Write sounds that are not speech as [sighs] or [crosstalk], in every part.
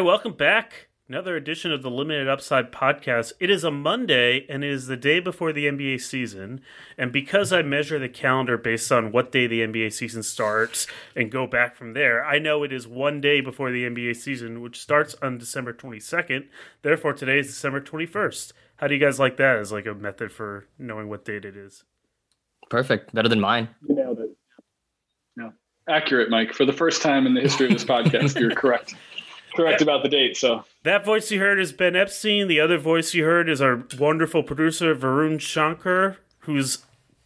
Right, welcome back. Another edition of the Limited Upside podcast. It is a Monday and it is the day before the NBA season. And because I measure the calendar based on what day the NBA season starts and go back from there, I know it is one day before the NBA season, which starts on December 22nd. Therefore, today is December 21st. How do you guys like that as like a method for knowing what date it is? Perfect. Better than mine. You nailed it. No. Accurate, Mike. For the first time in the history of this podcast, you're correct [laughs] correct about the date. So that voice you heard is Ben Epstein. The other voice you heard is our wonderful producer Varun Shankar, who's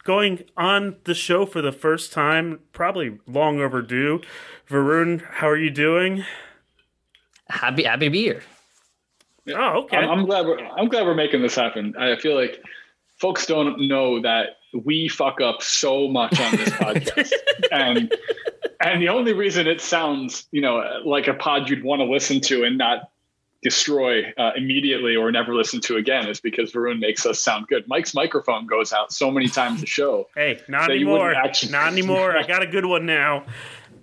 going on the show for the first time, probably long overdue. Varun, how are you doing? Happy, happy to be here. Oh, okay. I'm, I'm glad we're I'm glad we're making this happen. I feel like folks don't know that we fuck up so much on this podcast, [laughs] and and the only reason it sounds, you know, like a pod you'd want to listen to and not destroy uh, immediately or never listen to again is because Varun makes us sound good. Mike's microphone goes out so many times a show. hey, not anymore. Actually... Not anymore. I got a good one now.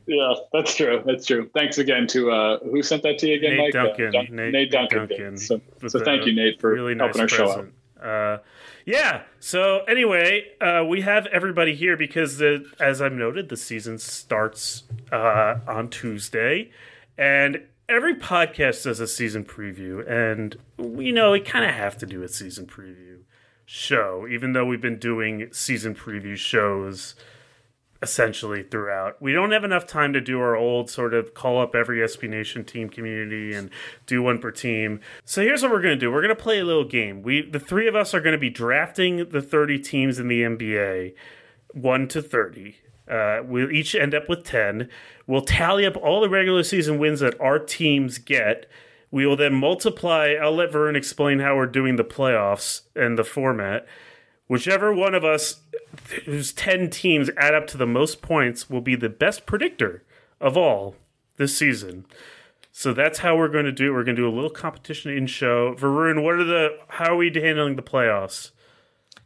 Yeah, that's true. That's true. Thanks again to uh, who sent that to you again, Nate Mike? Duncan. Uh, Dun- Nate, Nate, Duncan. Duncan. So, so thank you, Nate, for really nice helping our present. show out. Yeah. So anyway, uh, we have everybody here because the, as I've noted, the season starts uh, on Tuesday, and every podcast does a season preview, and we know we kind of have to do a season preview show, even though we've been doing season preview shows essentially throughout. We don't have enough time to do our old sort of call up every SB Nation team community and do one per team. So here's what we're going to do. We're going to play a little game. We the three of us are going to be drafting the 30 teams in the NBA 1 to 30. Uh, we'll each end up with 10. We'll tally up all the regular season wins that our teams get. We will then multiply. I'll let Vern explain how we're doing the playoffs and the format. Whichever one of us whose 10 teams add up to the most points will be the best predictor of all this season. So that's how we're going to do it. We're going to do a little competition in show. Varun, what are the how are we handling the playoffs?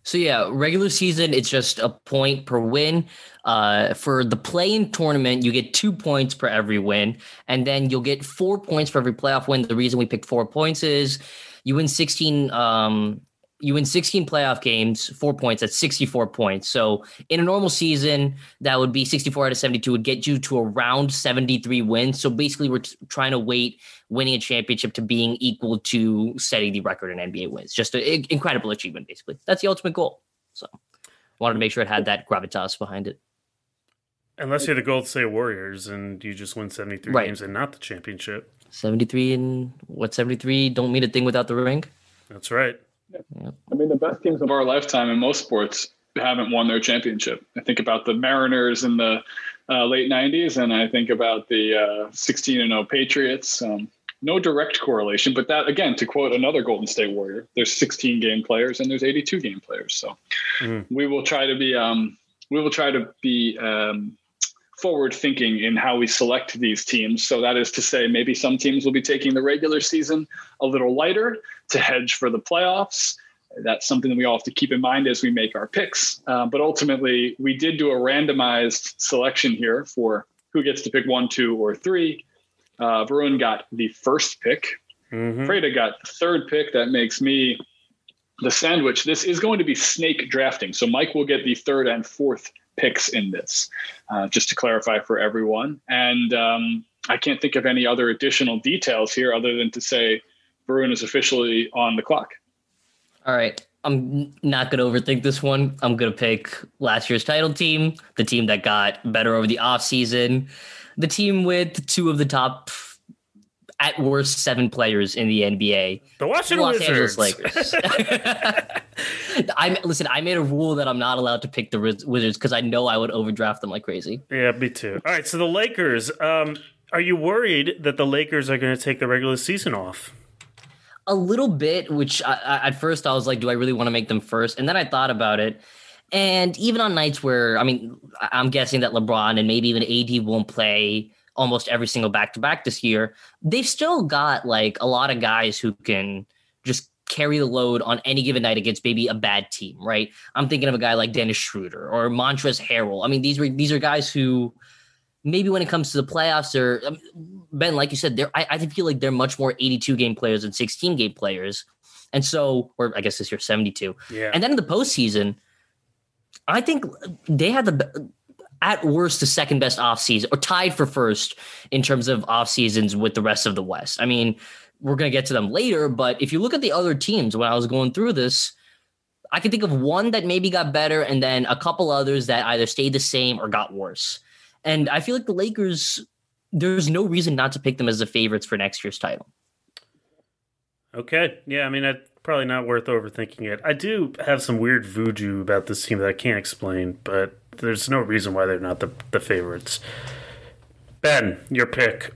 So yeah, regular season it's just a point per win. Uh, for the play-in tournament, you get two points per every win, and then you'll get four points for every playoff win. The reason we picked four points is you win 16 um, you win 16 playoff games, four points, that's 64 points. So in a normal season, that would be 64 out of 72 would get you to around 73 wins. So basically, we're t- trying to wait winning a championship to being equal to setting the record in NBA wins. Just an incredible achievement, basically. That's the ultimate goal. So wanted to make sure it had that gravitas behind it. Unless you're the Gold State Warriors and you just win 73 right. games and not the championship. 73 and what 73 don't mean a thing without the ring. That's right. I mean, the best teams of our lifetime in most sports haven't won their championship. I think about the Mariners in the uh, late 90s, and I think about the uh, 16 and 0 Patriots. Um, no direct correlation, but that, again, to quote another Golden State Warrior, there's 16 game players and there's 82 game players. So mm-hmm. we will try to be, um, we will try to be, um, forward thinking in how we select these teams. So that is to say, maybe some teams will be taking the regular season a little lighter to hedge for the playoffs. That's something that we all have to keep in mind as we make our picks. Uh, but ultimately, we did do a randomized selection here for who gets to pick one, two, or three. Uh, Varun got the first pick. mm Prada got the third pick. That makes me the sandwich. This is going to be snake drafting. So Mike will get the third and fourth picks in this, uh, just to clarify for everyone. And um, I can't think of any other additional details here other than to say Varun is officially on the clock. All right. I'm not going to overthink this one. I'm going to pick last year's title team, the team that got better over the offseason, the team with two of the top, at worst, seven players in the NBA. The Washington Los Wizards. Angeles Lakers. [laughs] [laughs] I listen. I made a rule that I'm not allowed to pick the Wizards because I know I would overdraft them like crazy. Yeah, me too. All right, so the Lakers. Um, are you worried that the Lakers are going to take the regular season off? A little bit, which I, I, at first I was like, do I really want to make them first? And then I thought about it. And even on nights where, I mean, I'm guessing that LeBron and maybe even AD won't play almost every single back to back this year, they've still got like a lot of guys who can just carry the load on any given night against maybe a bad team, right? I'm thinking of a guy like Dennis Schroeder or Montrezl Harrell. I mean, these were these are guys who maybe when it comes to the playoffs, they're um, Ben, like you said, they're I, I feel like they're much more 82 game players than 16 game players. And so, or I guess this year 72. Yeah. And then in the postseason, I think they had the at worst the second best offseason or tied for first in terms of off seasons with the rest of the West. I mean, we're gonna get to them later, but if you look at the other teams when I was going through this, I can think of one that maybe got better and then a couple others that either stayed the same or got worse. And I feel like the Lakers, there's no reason not to pick them as the favorites for next year's title. Okay. Yeah, I mean, it's probably not worth overthinking it. I do have some weird voodoo about this team that I can't explain, but there's no reason why they're not the, the favorites. Ben, your pick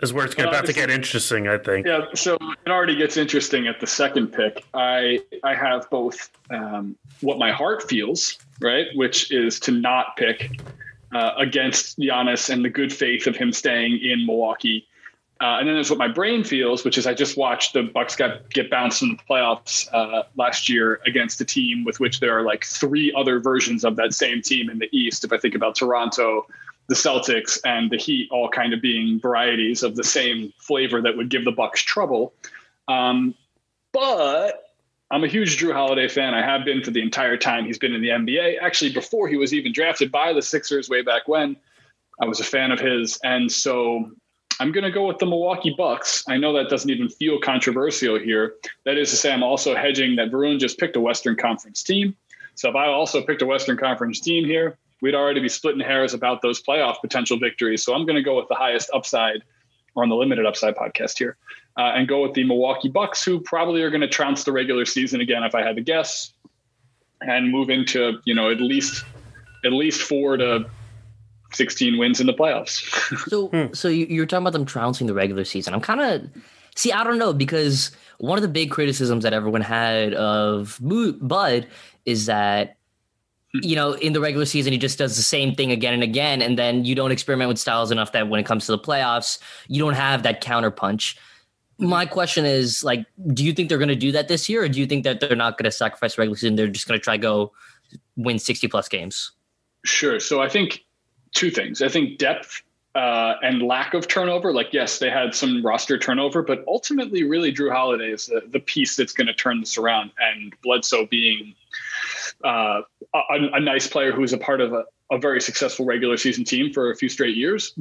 is where it's Well, about to get interesting, I think. Yeah, so it already gets interesting at the second pick. I I have both um, what my heart feels, right, which is to not pick uh, against Giannis and the good faith of him staying in Milwaukee. Uh, and then there's what my brain feels, which is I just watched the Bucks got get bounced in the playoffs uh, last year against a team with which there are like three other versions of that same team in the East. If I think about Toronto, the Celtics, and the Heat, all kind of being varieties of the same flavor that would give the Bucks trouble. Um, but I'm a huge Jrue Holiday fan. I have been for the entire time he's been in the NBA. Actually, before he was even drafted by the Sixers way back when, I was a fan of his. And so I'm going to go with the Milwaukee Bucks. I know that doesn't even feel controversial here. That is to say, I'm also hedging that Varun just picked a Western Conference team. So if I also picked a Western Conference team here, we'd already be splitting hairs about those playoff potential victories. So I'm going to go with the highest upside or on the limited upside podcast here uh, and go with the Milwaukee Bucks, who probably are going to trounce the regular season again, if I had to guess, and move into you know at least at least four to sixteen wins in the playoffs. [laughs] So, so you, you're talking about them trouncing the regular season. I'm kind of see. I don't know because one of the big criticisms that everyone had of Bud is that you know in the regular season he just does the same thing again and again, and then you don't experiment with styles enough that when it comes to the playoffs, you don't have that counter punch. My question is like, do you think they're going to do that this year, or do you think that they're not going to sacrifice regular season? They're just going to try to go win 60 plus games. Sure. So I think two things. I think depth uh, and lack of turnover. Like, yes, they had some roster turnover, but ultimately, really, Jrue Holiday is the, the piece that's going to turn this around. And Bledsoe being uh, a, a nice player who's a part of a, a very successful regular season team for a few straight years.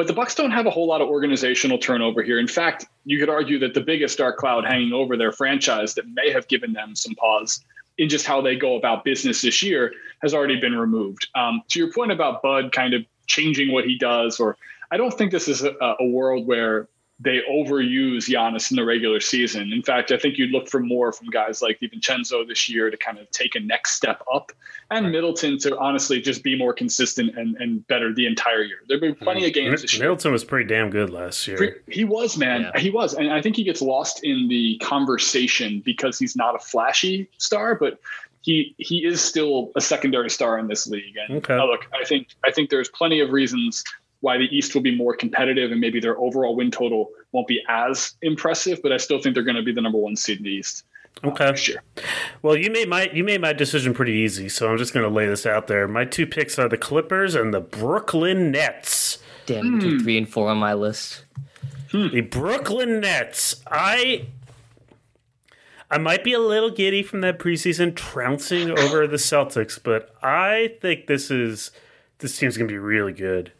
But the Bucks don't have a whole lot of organizational turnover here. In fact, you could argue that the biggest dark cloud hanging over their franchise that may have given them some pause in just how they go about business this year has already been removed. Um, to your point about Bud kind of changing what he does, or I don't think this is a, a world where they overuse Giannis in the regular season. In fact, I think you'd look for more from guys like DiVincenzo this year to kind of take a next step up, and Middleton to honestly just be more consistent and, and better the entire year. There've been plenty of hmm. games this year. Middleton was pretty damn good last year. He was, man. Yeah. He was. And I think he gets lost in the conversation because he's not a flashy star, but he he is still a secondary star in this league. And Okay. look, I think I think there's plenty of reasons why the East will be more competitive and maybe their overall win total won't be as impressive, but I still think they're going to be the number one seed in the East uh, Okay. next year. Well, you made my you made my decision pretty easy, so I'm just going to lay this out there. My two picks are the Clippers and the Brooklyn Nets. Damn, you took three and four on my list. The Brooklyn Nets. I I might be a little giddy from that preseason trouncing over the Celtics, but I think this is this team's going to be really good.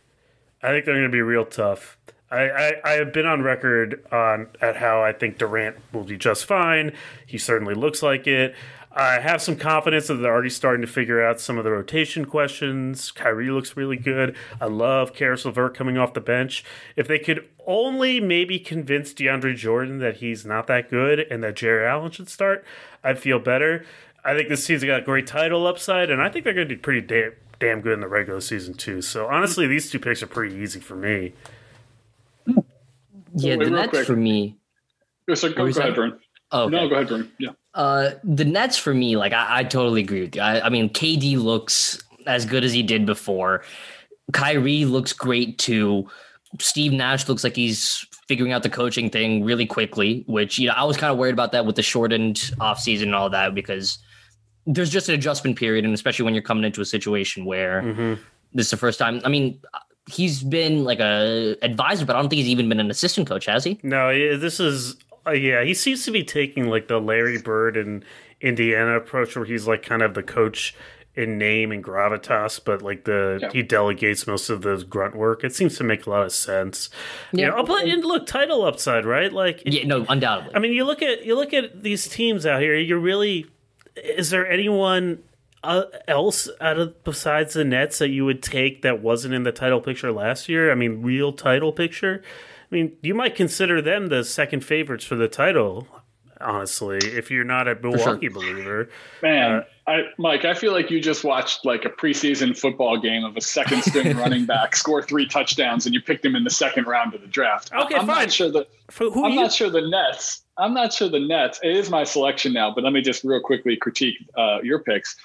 I think they're going to be real tough. I, I, I have been on record on at how I think Durant will be just fine. He certainly looks like it. I have some confidence that they're already starting to figure out some of the rotation questions. Kyrie looks really good. I love Caris LeVert coming off the bench. If they could only maybe convince DeAndre Jordan that he's not that good and that Jarrett Allen should start, I'd feel better. I think this team's got great title upside, and I think they're going to do pretty damn, damn good in the regular season too. So honestly, these two picks are pretty easy for me. Yeah, Wait, the Nets quick. for me. So go, go ahead, saying? Vern. Oh, okay. No, go ahead, Vern. Yeah. Uh, the Nets for me, like I, I totally agree with you. I, I mean, KD looks as good as he did before. Kyrie looks great too. Steve Nash looks like he's figuring out the coaching thing really quickly, which you know I was kind of worried about that with the shortened offseason and all that because there's just an adjustment period, and especially when you're coming into a situation where Mm-hmm. this is the first time. I mean, he's been like a advisor, but I don't think he's even been an assistant coach, has he? No, this is uh, yeah. He seems to be taking like the Larry Bird and Indiana approach, where he's like kind of the coach in name and gravitas, but like the Yeah. he delegates most of the grunt work. It seems to make a lot of sense. Yeah. Yeah, but and look, title upside, right? Like, Yeah, no, undoubtedly. I mean, you look at you look at these teams out here. You're really is there anyone uh, else out of besides the Nets that you would take that wasn't in the title picture last year? I mean, real title picture. I mean, you might consider them the second favorites for the title. Honestly, if you're not a Milwaukee believer, Man, Uh, I, Mike, I feel like you just watched like a preseason football game of a second string [laughs] running back score three touchdowns, and you picked him in the second round of the draft. Okay, I'm fine. not sure for who I'm you? not sure the Nets. I'm not sure the Nets. It is my selection now, but let me just real quickly critique uh, your picks.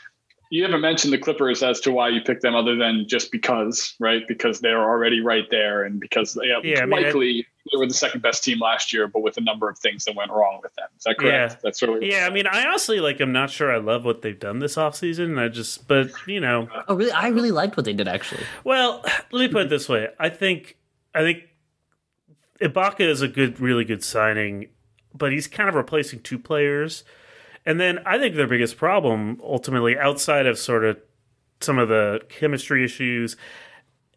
You haven't mentioned the Clippers as to why you picked them, other than just because, right? Because they're already right there, and because they Yeah, I mean, likely they were the second best team last year, but with a number of things that went wrong with them. Is that correct? Yeah. That's sort of Yeah, I mean, I honestly like. I'm not sure I love what they've done this offseason. and I just, but you know, oh, really? I really liked what they did actually. Well, [sighs] let me put it this way. I think I think Ibaka is a good, really good signing, but he's kind of replacing two players. And then I think their biggest problem, ultimately, outside of sort of some of the chemistry issues,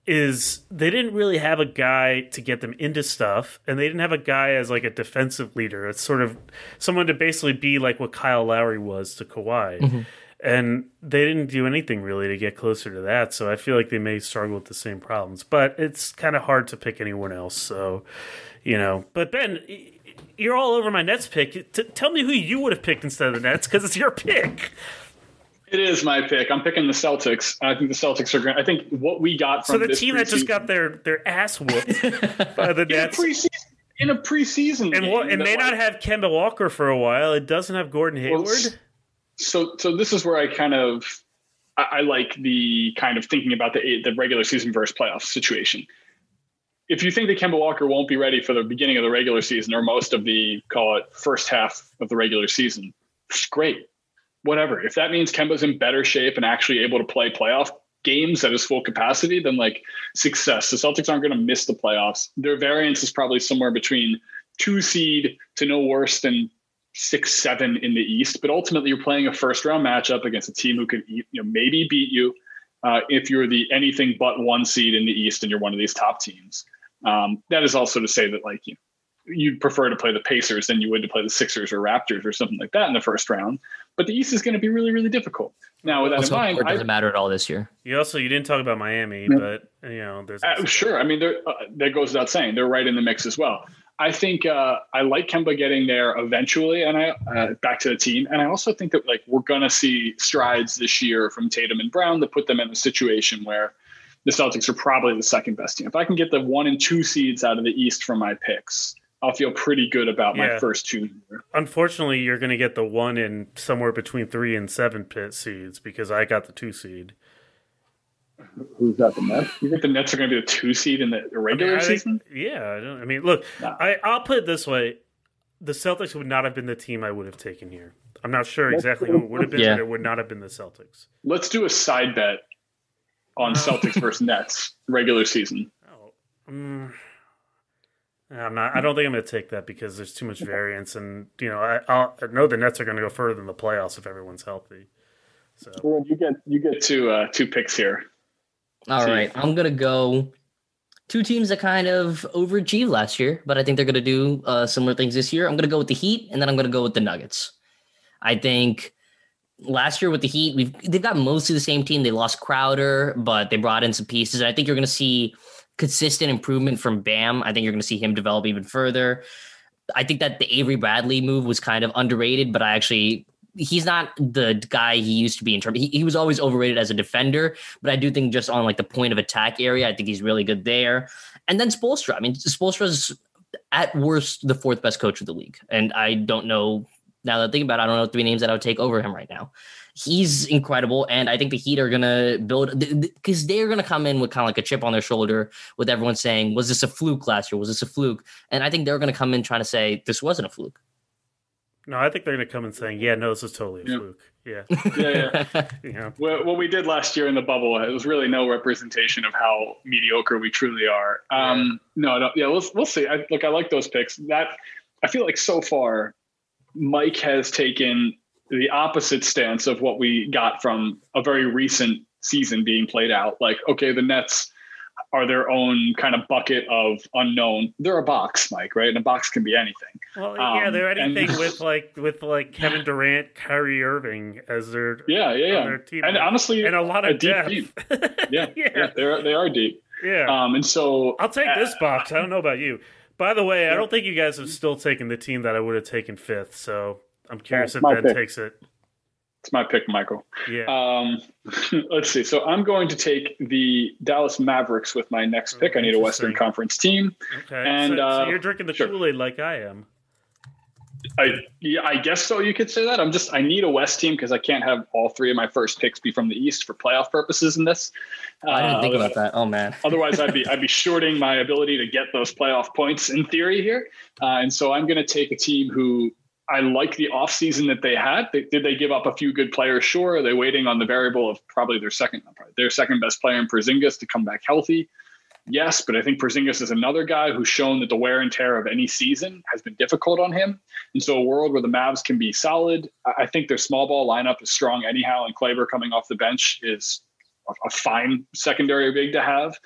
is they didn't really have a guy to get them into stuff, and they didn't have a guy as like a defensive leader. It's sort of someone to basically be like what Kyle Lowry was to Kawhi. Mm-hmm. And they didn't do anything really to get closer to that. So I feel like they may struggle with the same problems. But it's kind of hard to pick anyone else. So, you know. But Ben, you're all over my Nets pick. T- tell me who you would have picked instead of the Nets because it's your pick. It is my pick. I'm picking the Celtics. I think the Celtics are going. I think what we got from So the team that just got their, their ass whooped [laughs] by the in a Nets. preseason in a preseason And, what, and may not like- have Kemba Walker for a while. It doesn't have Gordon Well, Hayward. so so this is where I kind of I, I like the kind of thinking about the the regular season versus playoff situation. If you think that Kemba Walker won't be ready for the beginning of the regular season or most of the call it first half of the regular season, great. Whatever. If that means Kemba's in better shape and actually able to play playoff games at his full capacity, then like success. The Celtics aren't going to miss the playoffs. Their variance is probably somewhere between two seed to no worse than six, seven in the East. But ultimately, you're playing a first round matchup against a team who could you know maybe beat you uh, if you're the anything but one seed in the East and you're one of these top teams. Um, that is also to say that like you you'd prefer to play the Pacers than you would to play the Sixers or Raptors or something like that in the first round. But the East is going to be really, really difficult. Now, with that Also, in mind, it doesn't matter at all this year. You also you didn't talk about Miami, Yeah. but you know there's Uh, sure. I mean, uh, that goes without saying. They're right in the mix as well. I think uh, I like Kemba getting there eventually, and I uh, back to the team. And I also think that like we're going to see strides this year from Tatum and Brown that put them in a situation where the Celtics are probably the second best team. If I can get the one and two seeds out of the East from my picks, I'll feel pretty good about Yeah. my first two. Here. Unfortunately, you're going to get the one in somewhere between three and seven pit seeds because I got the two seed. Who's got the Nets? You think the Nets are going to be the two seed in the regular I mean, I think- season? yeah, I, don't, I mean, look, No. I, I'll put it this way: the Celtics would not have been the team I would have taken here. I'm not sure exactly who it would have been, Yeah. but it would not have been the Celtics. Let's do a side bet on Celtics [laughs] versus Nets regular season. Oh, mm, I'm not. I don't think I'm going to take that because there's too much variance, and you know, I, I'll, I know the Nets are going to go further than the playoffs if everyone's healthy. So Well, you get you get two uh, two picks here. All See. right, I'm gonna go two teams that kind of overachieved last year, but I think they're gonna do uh, similar things this year. I'm gonna go with the Heat, and then I'm gonna go with the Nuggets. I think last year with the Heat, we've they've got mostly the same team. They lost Crowder, but they brought in some pieces. And I think you're going to see consistent improvement from Bam. I think you're going to see him develop even further. I think that the Avery Bradley move was kind of underrated, but I actually he's not the guy he used to be in terms. He, he was always overrated as a defender, but I do think just on like the point of attack area, I think he's really good there. And then Spoelstra. I mean, Spoelstra's at worst the fourth best coach of the league, and I don't know now that I think about it, I don't know three names that I would take over him right now. He's incredible, and I think the Heat are gonna build because they're gonna come in with kind of like a chip on their shoulder, with everyone saying, "Was this a fluke last year? Was this a fluke?" And I think they're gonna come in trying to say this wasn't a fluke. No, I think they're gonna come in saying, "Yeah, no, this is totally a Yeah. fluke." Yeah, [laughs] Yeah, yeah. [laughs] yeah. what, what we did last year in the bubble it was really no representation of how mediocre we truly are. Um, No, no, yeah, we'll we'll see. I, look, I like those picks. That I feel like so far, Mike has taken the opposite stance of what we got from a very recent season being played out. Like, okay, the Nets are their own kind of bucket of unknown. They're a box, Mike, right? And a box can be anything. Well, yeah, Um, they're and- anything [laughs] with like with like Kevin Durant, Kyrie Irving as their Yeah, yeah, yeah. their team, And honestly, and a lot a of deep depth. team. [laughs] yeah, yeah, yeah, they're they are deep. yeah. Um, and so I'll take this box. I don't know about you. By the way, I don't think you guys have still taken the team that I would have taken fifth. So I'm curious if Ben pick. takes it. It's my pick, Michael. Yeah. Um, [laughs] let's see. So I'm going to take the Dallas Mavericks with my next pick. I need a Western Conference team. okay. and, so, so uh, you're drinking the sure. Kool Aid like I am. I yeah, I guess so. You could say that. I'm just I need a West team because I can't have all three of my first picks be from the East for playoff purposes in this. I didn't think Uh, about that. Oh man. [laughs] Otherwise, I'd be I'd be shorting my ability to get those playoff points in theory here. Uh, and so I'm going to take a team who I like the offseason that they had. They, did they give up a few good players? Sure. Are they waiting on the variable of probably their second probably, their second best player in Porzingis to come back healthy? Yes, but I think Porzingis is another guy who's shown that the wear and tear of any season has been difficult on him. And so, a world where the Mavs can be solid, I think their small ball lineup is strong anyhow. And Kleber coming off the bench is a, a fine secondary big to have.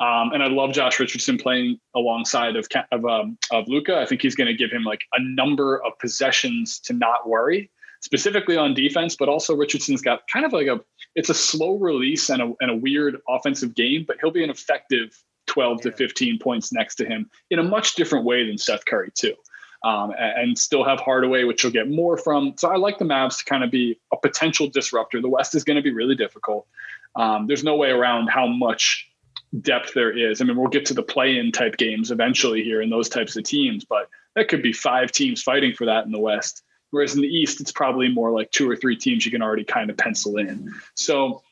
Um, and I love Josh Richardson playing alongside of of, um, of Luka. I think he's going to give him like a number of possessions to not worry, specifically on defense. But also Richardson's got kind of like a it's a slow release and a and a weird offensive game, but he'll be an effective twelve to fifteen points next to him in a much different way than Seth Curry too. Um, and, still have Hardaway, which you'll get more from. So I like the Mavs to kind of be a potential disruptor. The West is going to be really difficult. Um, there's no way around how much depth there is. I mean, we'll get to the play-in type games eventually here in those types of teams, but that could be five teams fighting for that in the West. Whereas in the East, it's probably more like two or three teams you can already kind of pencil in. So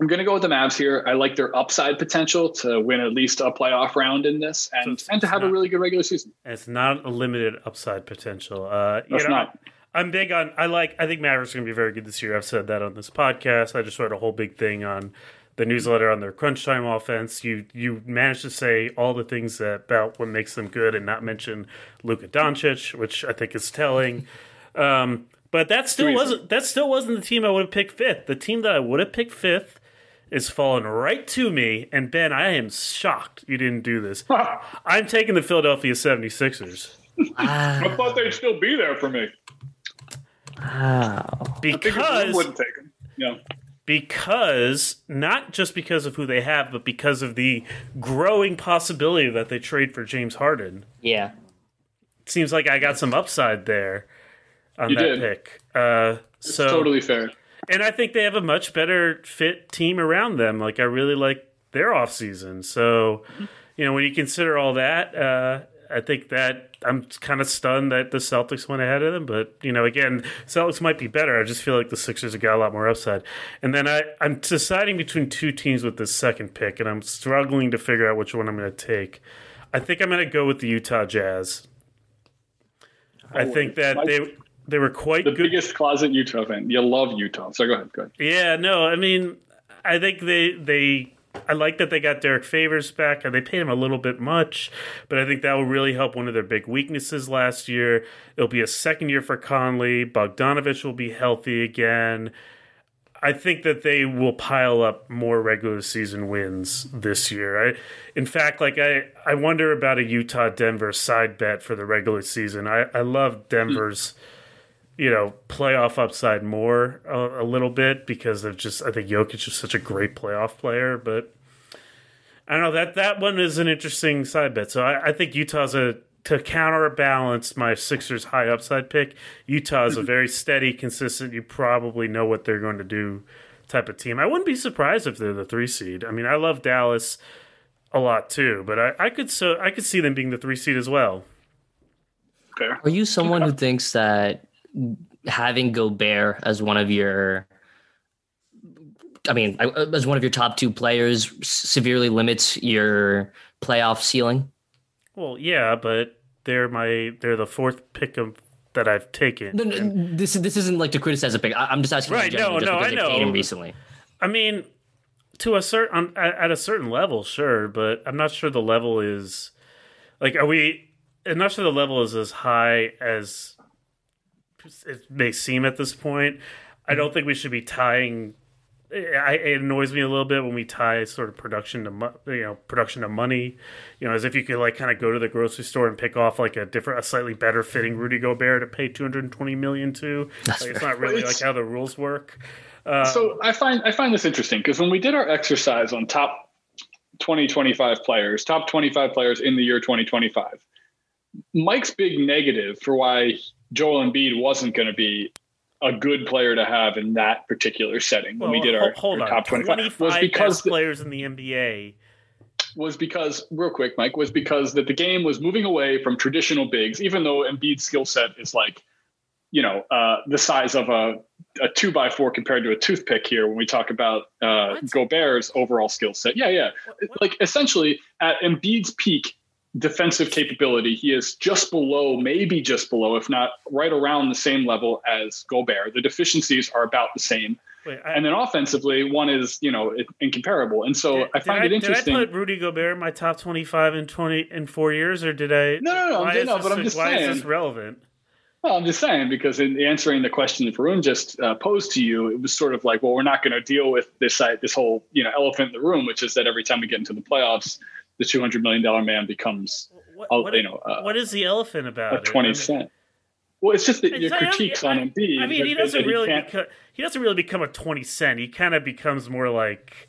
I'm going to go with the Mavs here. I like their upside potential to win at least a playoff round in this and, it's- and to have a really good regular season. It's not a limited upside potential. Uh, you know, not. I'm big on. I like. I think Mavericks are going to be very good this year. I've said that on this podcast. I just wrote a whole big thing on the newsletter on their crunch time offense. You you managed to say all the things that, about what makes them good, and not mention Luka Doncic, which I think is telling. Um, but that still wasn't. That still wasn't the team I would have picked fifth. The team that I would have picked fifth is falling right to me. And Ben, I am shocked you didn't do this. [laughs] I'm taking the Philadelphia 76ers. I thought they'd still be there for me. Wow. I Because wouldn't take them. Yeah. because not just because of who they have, but because of the growing possibility that they trade for James Harden. Yeah. It seems like I got some upside there on You that did. pick. Uh, so totally fair. And I think they have a much better fit team around them. Like I really like their offseason. So, you know, when you consider all that, uh, I think that I'm kind of stunned that the Celtics went ahead of them. But you know, again, Celtics might be better. I just feel like the Sixers have got a lot more upside. And then I, I'm deciding between two teams with this second pick, and I'm struggling to figure out which one I'm going to take. I think I'm going to go with the Utah Jazz. I think that they they were quite The good. biggest closet Utah fan. You love Utah. So go ahead. Go ahead. Yeah, no, I mean, I think they they I like that they got Derrick Favors back. and They paid him a little bit much, but I think that will really help one of their big weaknesses last year. It'll be a second year for Conley. Bogdanovic will be healthy again. I think that they will pile up more regular season wins this year. I, in fact, like I, I wonder about a Utah Denver side bet for the regular season. I, I love hmm. Denver's you know, playoff upside more a, a little bit because of just I think Jokic is such a great playoff player, but I don't know that that one is an interesting side bet. So I, I think Utah's a to counterbalance my Sixers high upside pick. Utah is a [laughs] very steady, consistent. You probably know what they're going to do type of team. I wouldn't be surprised if they're the three seed. I mean, I love Dallas a lot too, but I, I could so I could see them being the three seed as well. Fair. Are you someone who thinks that having Gobert as one of your I mean, as one of your top two players severely limits your playoff ceiling? Well, yeah, but they're my they're the fourth pick of that I've taken. No, no, this this isn't like to criticize a pick. I, am just asking. Right? No, no, I know. Him recently, I mean, to a certain um, at a certain level, sure, but I'm not sure the level is like. Are we? I'm not sure the level is as high as it may seem at this point. I don't think we should be tying it annoys me a little bit when we tie sort of production to you know production to money, you know, as if you could like kind of go to the grocery store and pick off like a different, a slightly better fitting Rudy Gobert to pay two hundred and twenty million to. Like, it's not really like how the rules work. Uh, so I find I find this interesting because when we did our exercise on top 2025 players, top 25 players in the year 2025, Mike's big negative for why Joel Embiid wasn't going to be a good player to have in that particular setting when well, we did our, hold our on. top 25 25 was because the, players in the NBA was because real quick Mike was because that the game was moving away from traditional bigs even though Embiid's skill set is like you know uh, the size of a a two by four compared to a toothpick here when we talk about uh, Gobert's overall skill set. Yeah, yeah. What, what? Like essentially at Embiid's peak, defensive capability, he is just below, maybe just below, if not right around the same level as Gobert. The deficiencies are about the same. Wait, I, and then offensively, one is you know incomparable, and so did, I find I, it interesting. Did I put Rudy Gobert in my top twenty-five in twenty in four years, or did I? No, no, no. Why no, but I'm just why saying. is this relevant? Well, I'm just saying because in answering the question that Varun just uh, posed to you, it was sort of like, well, we're not going to deal with this uh, this whole you know elephant in the room, which is that every time we get into the playoffs, the two hundred million dollar man becomes, what, what, you know, uh, what is the elephant about? A Twenty cent. Well, it's just that your critiques on Embiid. I mean, he doesn't really he, beca- he doesn't really become a twenty cent. He kind of becomes more like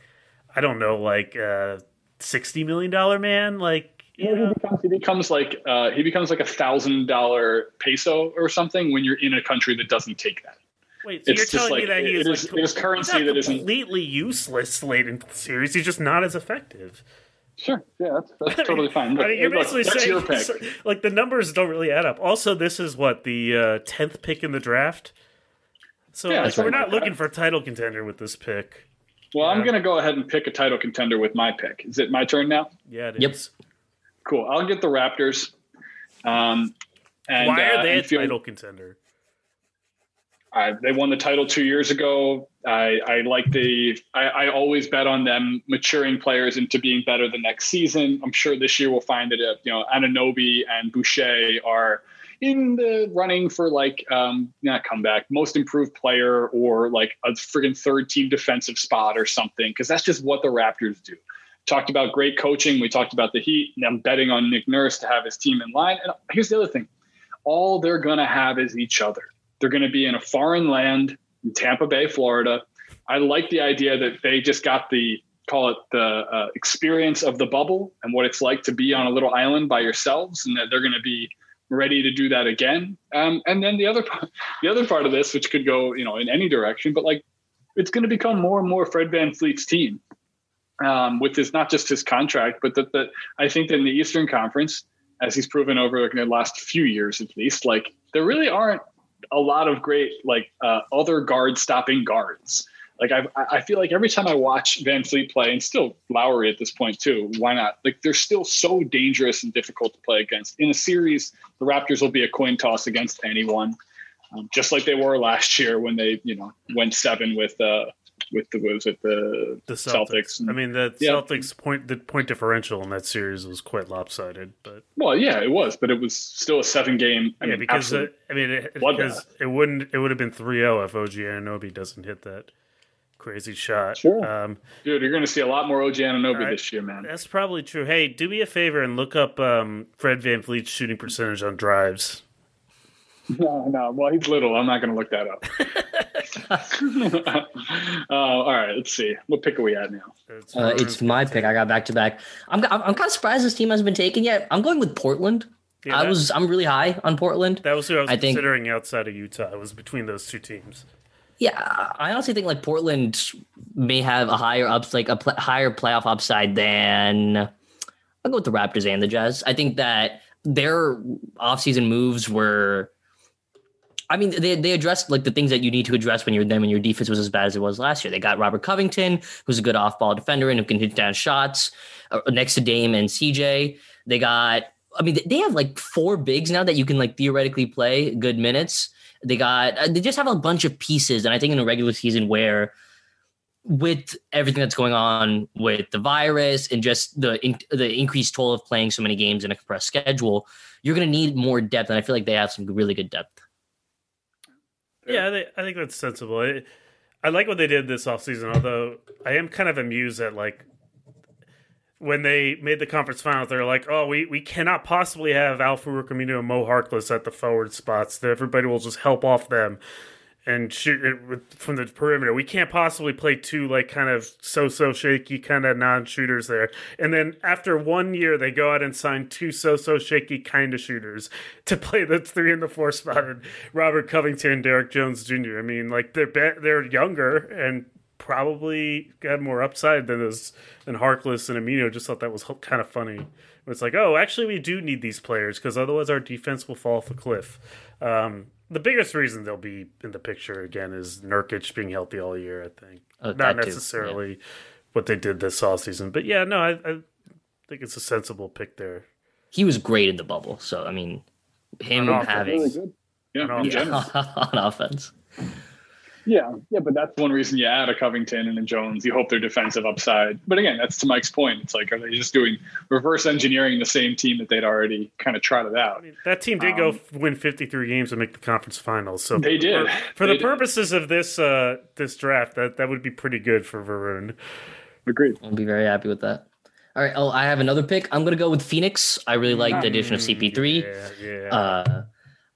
I don't know, like a sixty million dollar man. Like you know? he becomes he becomes like uh, he becomes like a thousand dollar peso or something when you're in a country that doesn't take that. Wait, so it's you're telling like, me that he is, is, like, it is currency that isn't completely useless late in the series. He's just not as effective. Sure. Yeah, that's, that's [laughs] totally fine. Look, I mean, you're look, basically that's saying your pick. [laughs] like the numbers don't really add up. Also, this is what the tenth uh, pick in the draft. So Yeah, like, we're not looking for a title contender with this pick. Well, I'm going to go ahead and pick a title contender with my pick. Is it my turn now? Yeah, it is. Yep. Cool. I'll get the Raptors. Um, and, Why uh, are they a and feel- title contender? I, they won the title two years ago. I, I like the. I, I always bet on them maturing players into being better the next season. I'm sure this year we'll find that uh, you know Anunoby and Boucher are in the running for like um, not comeback, most improved player or like a friggin' third team defensive spot or something because that's just what the Raptors do. Talked about great coaching. We talked about the Heat. And I'm betting on Nick Nurse to have his team in line. And here's the other thing: all they're gonna have is each other. They're going to be in a foreign land in Tampa Bay, Florida. I like the idea that they just got the call it the uh, experience of the bubble and what it's like to be on a little island by yourselves, and that they're going to be ready to do that again. Um, and then the other part, [laughs] the other part of this, which could go you know in any direction, but like it's going to become more and more Fred VanVleet's team um, with his not just his contract, but that that I think that in the Eastern Conference, as he's proven over the last few years at least, like there really aren't a lot of great like uh, other guard stopping guards. Like I, I feel like every time I watch VanVleet play, and still Lowry at this point too. Why not? Like they're still so dangerous and difficult to play against. In a series, the Raptors will be a coin toss against anyone, um, just like they were last year when they you know went seven with uh with the was it the The Celtics. Celtics. I mean, the Yeah. Celtics point the point differential in that series was quite lopsided, but Well, yeah, it was, but it was still a seven game. I yeah, mean, because uh, I mean, it, because it wouldn't it would have been 3-0 if OG Anunoby doesn't hit that crazy shot. Sure. Um, dude, you're going to see a lot more OG Anunoby right. this year, man. That's probably true. Hey, do me a favor and look up um, Fred VanVleet's shooting percentage on drives. [laughs] No, no. Well, he's little. I'm not going to look that up. [laughs] [laughs] uh, all right, let's see. What pick are we at now? It's, Uh, it's my pick. I got back to back. I'm I'm, I'm kind of surprised this team hasn't been taken yet. I'm going with Portland. Yeah, I that- was I'm really high on Portland. That was who I was I think- considering outside of Utah. It was between those two teams. Yeah, I honestly think like Portland may have a higher ups like a pl- higher playoff upside than I'll go with the Raptors and the Jazz. I think that their offseason moves were I mean, they they addressed like the things that you need to address when you're them when your defense was as bad as it was last year. They got Robert Covington, who's a good off ball defender and who can hit down shots uh, next to Dame and CJ. They got, I mean, they have like four bigs now that you can like theoretically play good minutes. They got, uh, they just have a bunch of pieces. And I think in a regular season where with everything that's going on with the virus and just the in, the increased toll of playing so many games in a compressed schedule, you're going to need more depth. And I feel like they have some really good depth. Yeah, I think, I think that's sensible. I, I like what they did this offseason, although I am kind of amused at like when they made the conference finals, they're like, "Oh, we, we cannot possibly have Al-Farouq Aminu and Mo Harkless at the forward spots. That everybody will just help off them and shoot it from the perimeter. We can't possibly play two like kind of so-so shaky kind of non-shooters there." And then after one year, they go out and sign two so-so shaky kind of shooters to play the three and the four spot. And Robert Covington and Derrick Jones Jr. I mean, like they're be- they're younger and probably got more upside than those than Harkless and Aminu. Just thought that was kind of funny. It's like, oh, actually, we do need these players because otherwise our defense will fall off a cliff. Um, the biggest reason they'll be in the picture again is Nurkic being healthy all year. I think Oh, not that too, necessarily what they did this off season, but yeah, no, I, I think it's a sensible pick there. He was great in the bubble. So, I mean, him On having Really good. Yeah, No, in [laughs] yeah. general. on offense. Yeah, yeah, but that's one reason you add a Covington and a Jones. You hope their defensive upside. But again, that's to Mike's point. It's like, are they just doing reverse engineering the same team that they'd already kind of trotted out? That team did go Um, f- win 53 games and make the conference finals. So They did. For, for They the did. purposes of this uh, this draft, that that would be pretty good for Varun. Agreed. I'll be very happy with that. All right. Oh, I have another pick. I'm going to go with Phoenix. I really like the addition of CP3. Yeah, yeah. Uh,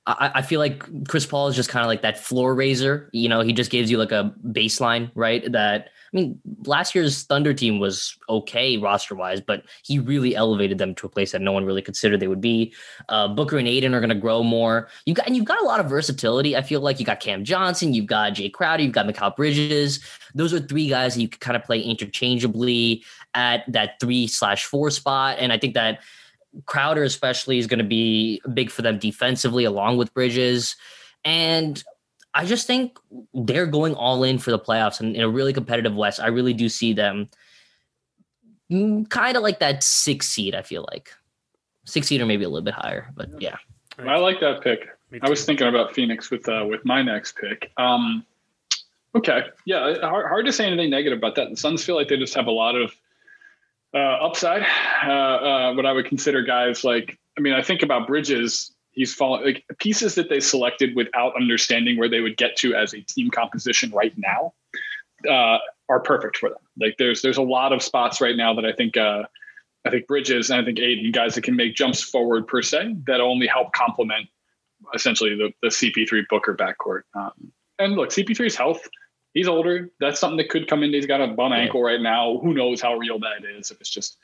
I, I feel like Chris Paul is just kind of like that floor raiser. You know, he just gives you like a baseline, right? That I mean, last year's Thunder team was okay roster wise, but he really elevated them to a place that no one really considered they would be. Uh, Booker and Ayton are going to grow more. You got and you've got a lot of versatility. I feel like you got Cam Johnson, you've got Jae Crowder, you've got Mikal Bridges. Those are three guys that you could kind of play interchangeably at that three slash four spot, and I think that. Crowder especially is going to be big for them defensively along with Bridges. And I just think they're going all in for the playoffs and in a really competitive West. I really do see them kind of like that six seed, I feel like. Six seed or maybe a little bit higher. But yeah. I like that pick. I was thinking about Phoenix with uh, with my next pick. Um, okay, yeah, hard, hard to say anything negative about that. The Suns feel like they just have a lot of uh, upside. Uh, uh, what I would consider guys like, I mean, I think about Bridges. He's fallen like pieces that they selected without understanding where they would get to as a team composition right now uh, are perfect for them. Like there's there's a lot of spots right now that I think uh, I think Bridges and I think Ayton guys that can make jumps forward per se that only help complement essentially the, the CP3 Booker backcourt. Um, and look, CP3's health, he's older. That's something that could come in. He's got a bum ankle right now. Who knows how real that is? If it's just,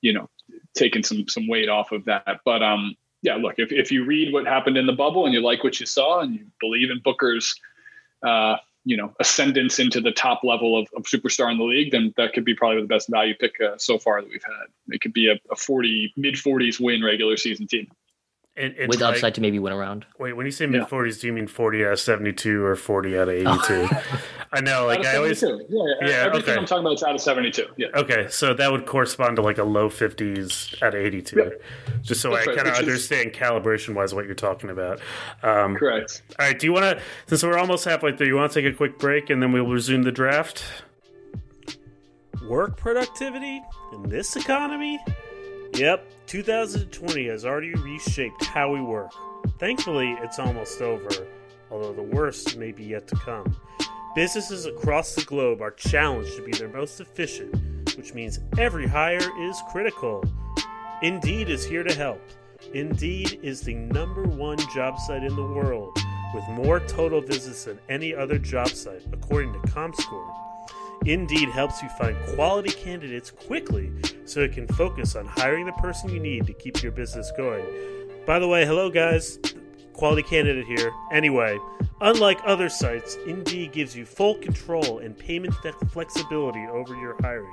you know, taking some some weight off of that. But um, yeah, look, if if you read what happened in the bubble and you like what you saw and you believe in Booker's, uh, you know, ascendance into the top level of, of superstar in the league, then that could be probably the best value pick uh, so far that we've had. It could be a, a 40 mid 40s win regular season team. And, and With like- upside to maybe win around. Wait, when you say mid 40s, do you mean 40 out of 72 or 40 out of 82? [laughs] I know, like Out of I always. 72. yeah, yeah, Yeah, everything okay. I'm talking about is out of 72. Yeah. Okay, so that would correspond to like a low 50s out of 82. Yeah. Just so That's I right, kind of which is- understand calibration wise what you're talking about. Um, Correct. all right, do you want to, since we're almost halfway through, you want to take a quick break and then we'll resume the draft? Work productivity in this economy? Yep, 2020 has already reshaped how we work. Thankfully, it's almost over, although the worst may be yet to come. Businesses across the globe are challenged to be their most efficient, which means every hire is critical. Indeed is here to help. Indeed is the number one job site in the world with more total visits than any other job site, according to ComScore. Indeed helps you find quality candidates quickly so it can focus on hiring the person you need to keep your business going. By the way, hello guys, quality candidate here. Anyway, unlike other sites, Indeed gives you full control and payment flexibility over your hiring.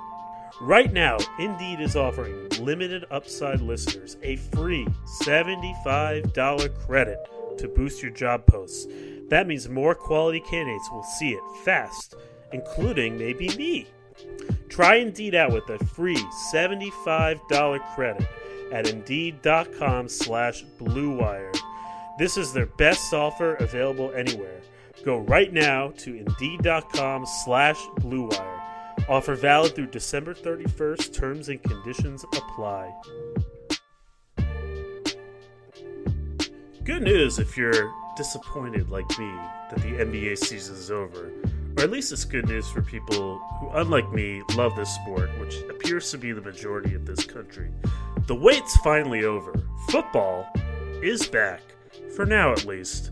Right now, Indeed is offering limited upside listeners a free $75 credit to boost your job posts. That means more quality candidates will see it fast, including maybe me. Try Indeed out with a free $75 credit at Indeed.com slash BlueWire. This is their best offer available anywhere. Go right now to Indeed.com slash BlueWire. Offer valid through December 31st. Terms and conditions apply. Good news if you're disappointed like me that the NBA season is over. Or at least it's good news for people who, unlike me, love this sport, which appears to be the majority of this country. The wait's finally over. Football is back. For now, at least.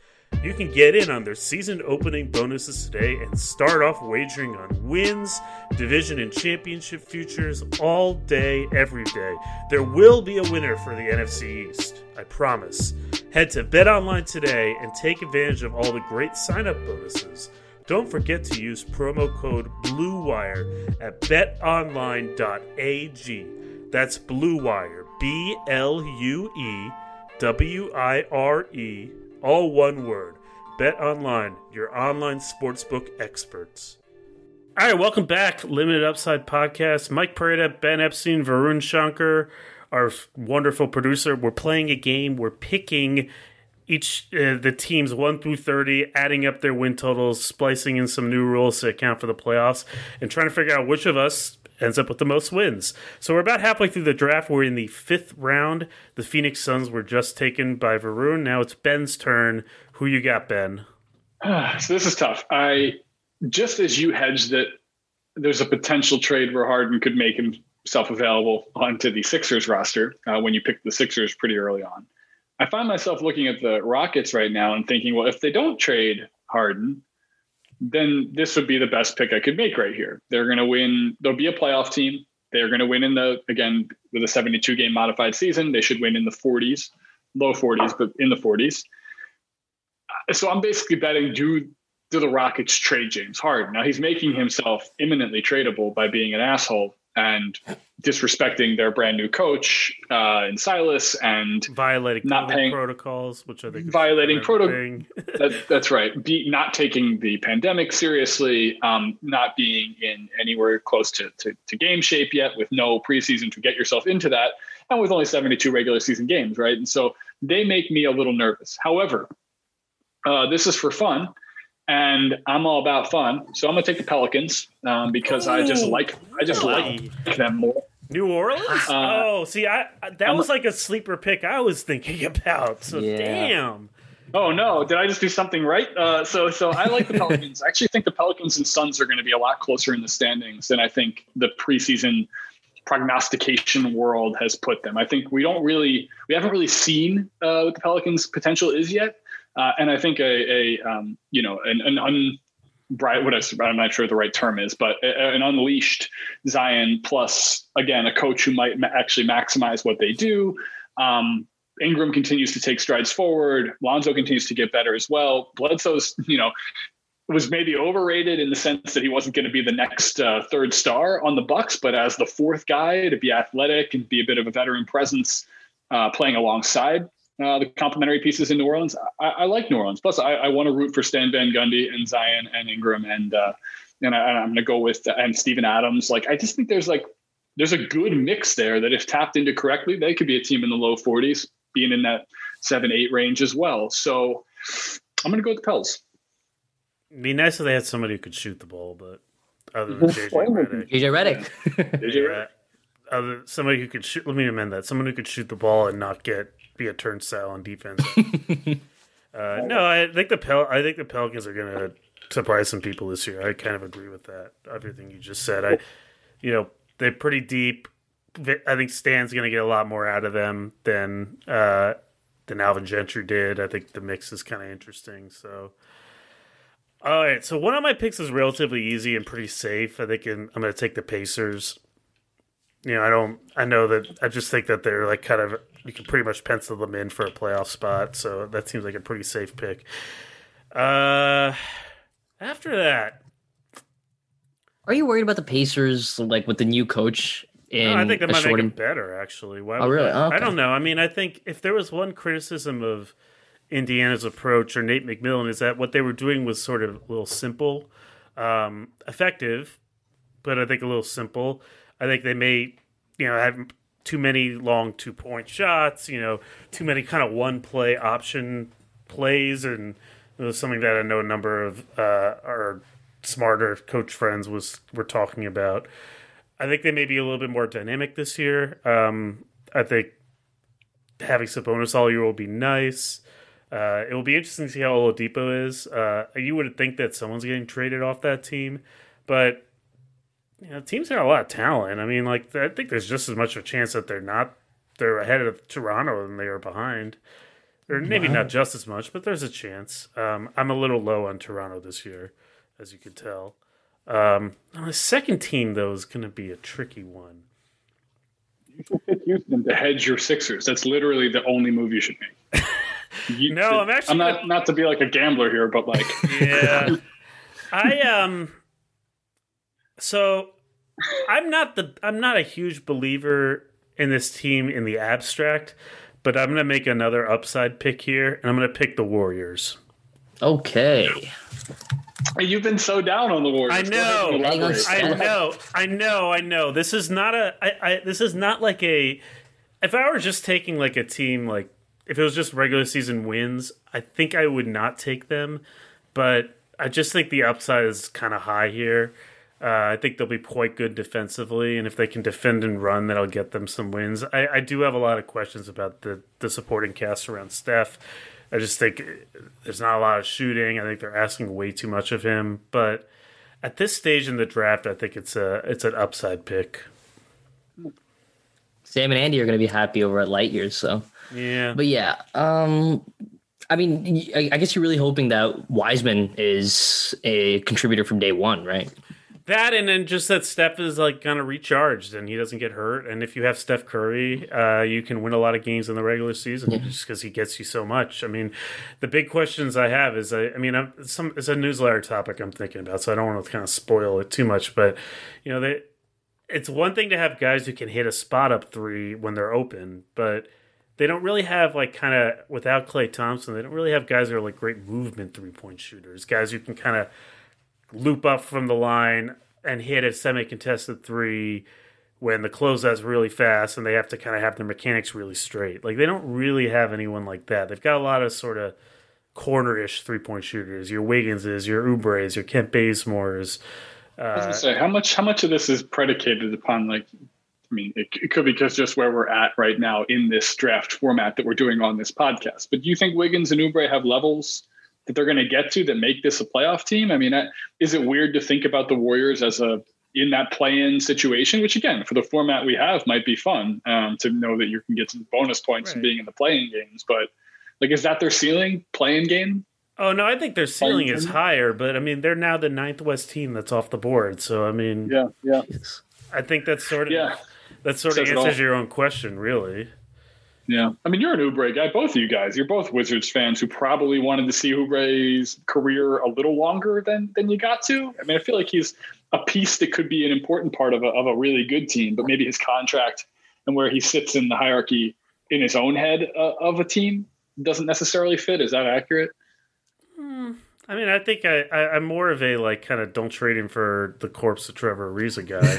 You can get in on their season opening bonuses today and start off wagering on wins, division, and championship futures all day, every day. There will be a winner for the NFC East, I promise. Head to BetOnline today and take advantage of all the great sign up bonuses. Don't forget to use promo code BLUEWIRE at betonline.ag. That's BLUEWIRE, B L U E W I R E all one word. Bet Online, your online sportsbook experts. All right, welcome back, Limited Upside Podcast. Mike Prada, Ben Epstein, Varun Shankar, our wonderful producer. We're playing a game. We're picking each uh, the teams 1 through 30 adding up their win totals splicing in some new rules to account for the playoffs and trying to figure out which of us ends up with the most wins. So we're about halfway through the draft. We're in the fifth round. The Phoenix Suns were just taken by Varun. Now it's Ben's turn. Who you got, Ben? [sighs] so this is tough. I just as you hedged that there's a potential trade where Harden could make himself available onto the Sixers roster uh, when you picked the Sixers pretty early on. I find myself looking at the Rockets right now and thinking, well, if they don't trade Harden, then this would be the best pick I could make right here. They're going to win. They'll be a playoff team. They're going to win in the again with a 72 game modified season. They should win in the 40s, low 40s, but in the 40s. Uh, so I'm basically betting do do the Rockets trade James Harden? Now he's making himself imminently tradable by being an asshole and disrespecting their brand new coach uh, in Silas and violating not paying protocols, which I think violating protocol. [laughs] that, that's right. Be, not taking the pandemic seriously, um, not being in anywhere close to, to, to game shape yet, with no preseason to get yourself into that, and with only seventy two regular season games, right? And so they make me a little nervous. However, uh, this is for fun and I'm all about fun. So I'm gonna take the Pelicans um, because Ooh, I just like I just really? like them more. New Orleans? Uh, oh, see, I that I'm, was like a sleeper pick I was thinking [laughs] about. So yeah. damn. Oh no! Did I just do something right? Uh, so, so I like the Pelicans. I actually think the Pelicans and Suns are going to be a lot closer in the standings than I think the preseason prognostication world has put them. I think we don't really, we haven't really seen uh, what the Pelicans' potential is yet. Uh, and I think a, a um, you know an, an un what I, I'm not sure the right term is, but an unleashed Zion plus again a coach who might ma- actually maximize what they do. Um, Ingram continues to take strides forward. Lonzo continues to get better as well. Bledsoe's, you know, was maybe overrated in the sense that he wasn't going to be the next uh, third star on the Bucks, but as the fourth guy to be athletic and be a bit of a veteran presence, uh, playing alongside uh, the complementary pieces in New Orleans, I, I like New Orleans. Plus, I, I want to root for Stan Van Gundy and Zion and Ingram, and uh, and I, am going to go with and Steven Adams. Like, I just think there's like there's a good mix there that if tapped into correctly, they could be a team in the low 40s, being in that seven eight range as well. So I'm going to go with the Pels. It'd be nice if they had somebody who could shoot the ball, but other than JJ Redick. JJ Redick. [laughs] JJ Redick. Other somebody who could shoot. Let me amend that. Someone who could shoot the ball and not get be a turnstile on defense. [laughs] uh, no, I think the Pel. I think the Pelicans are going to surprise some people this year. I kind of agree with that. Everything you just said. I, you know, they're pretty deep. I think Stan's going to get a lot more out of them than uh, than Alvin Gentry did. I think the mix is kind of interesting. So all right, so one of my picks is relatively easy and pretty safe. I think in, I'm going to take the Pacers. You know, I don't. I know that. I just think that they're like kind of. You can pretty much pencil them in for a playoff spot, so that seems like a pretty safe pick. Uh, after that, are you worried about the Pacers, like with the new coach? In no, I think they might make them better. Actually, Why oh, really? Oh, okay. I don't know. I mean, I think if there was one criticism of Indiana's approach or Nate McMillan is that what they were doing was sort of a little simple, um, effective, but I think a little simple. I think they may, you know, have too many long two point shots, you know, too many kind of one play option plays, and it was something that I know a number of uh, our smarter coach friends was were talking about. I think they may be a little bit more dynamic this year. Um, I think having Sabonis all year will be nice. Uh, it will be interesting to see how Oladipo is. Uh, you would think that someone's getting traded off that team, but you know, teams have a lot of talent. I mean, like I think there's just as much of a chance that they're not they're ahead of Toronto than they are behind, or maybe wow. not just as much, but there's a chance. Um, I'm a little low on Toronto this year, as you can tell. Um, the second team though is going to be a tricky one. [laughs] You should pick Houston to hedge your Sixers. That's literally the only move you should make. [laughs] You, no, I'm actually. I'm not gonna... not to be like a gambler here, but like. yeah, [laughs] I um. So, I'm not the I'm not a huge believer in this team in the abstract, but I'm gonna make another upside pick here, and I'm gonna pick the Warriors. Okay. You've been so down on the Warriors. I know. I know. I know. I know. This is not a. I, I. This is not like a. If I were just taking like a team like if it was just regular season wins, I think I would not take them. But I just think the upside is kind of high here. Uh, I think they'll be quite good defensively, and if they can defend and run, that'll get them some wins. I, I do have a lot of questions about the, the supporting cast around Steph. I just think there's not a lot of shooting. I think they're asking way too much of him. But at this stage in the draft, I think it's a it's an upside pick. Sam and Andy are going to be happy over at light years, so yeah. But yeah, um, I mean, I, I guess you're really hoping that Wiseman is a contributor from day one, right? That and then just that Steph is like kind of recharged and he doesn't get hurt. And if you have Steph Curry, uh, you can win a lot of games in the regular season just because he gets you so much. I mean, the big questions I have is I, I mean, I'm, some it's a newsletter topic I'm thinking about, so I don't want to kind of spoil it too much. But you know, they, it's one thing to have guys who can hit a spot up three when they're open, but they don't really have like kind of without Klay Thompson, they don't really have guys that are like great movement three point shooters, guys who can kind of loop up from the line and hit a semi contested three when the closeout's really fast and they have to kind of have their mechanics really straight. Like they don't really have anyone like that. They've got a lot of sort of corner-ish three-point shooters. Your Wigginses, your Oubres, your Kent Bazemores. Uh, I was gonna say how much how much of this is predicated upon like I mean, it, it, could be because just where we're at right now in this draft format that we're doing on this podcast. But do you think Wiggins and Oubre have levels that they're going to get to that make this a playoff team? I mean, is it weird to think about the Warriors as a in that play-in situation? Which again, for the format we have, might be fun um, to know that you can get some bonus points right. from being in the play-in games. But like, is that their ceiling play-in game? Oh no, I think their ceiling is higher, but I mean they're now the ninth West team that's off the board. So I mean, yeah, yeah. I think that's sort of yeah that sort of answers your own question, really. Yeah, I mean, you're an Oubre guy. Both of you guys, you're both Wizards fans who probably wanted to see Oubre's career a little longer than than you got to. I mean, I feel like he's a piece that could be an important part of a of a really good team, but maybe his contract and where he sits in the hierarchy in his own head uh, of a team doesn't necessarily fit. Is that accurate? I mean, I think I, I, I'm more of a like kind of don't trade him for the corpse of Trevor Ariza guy.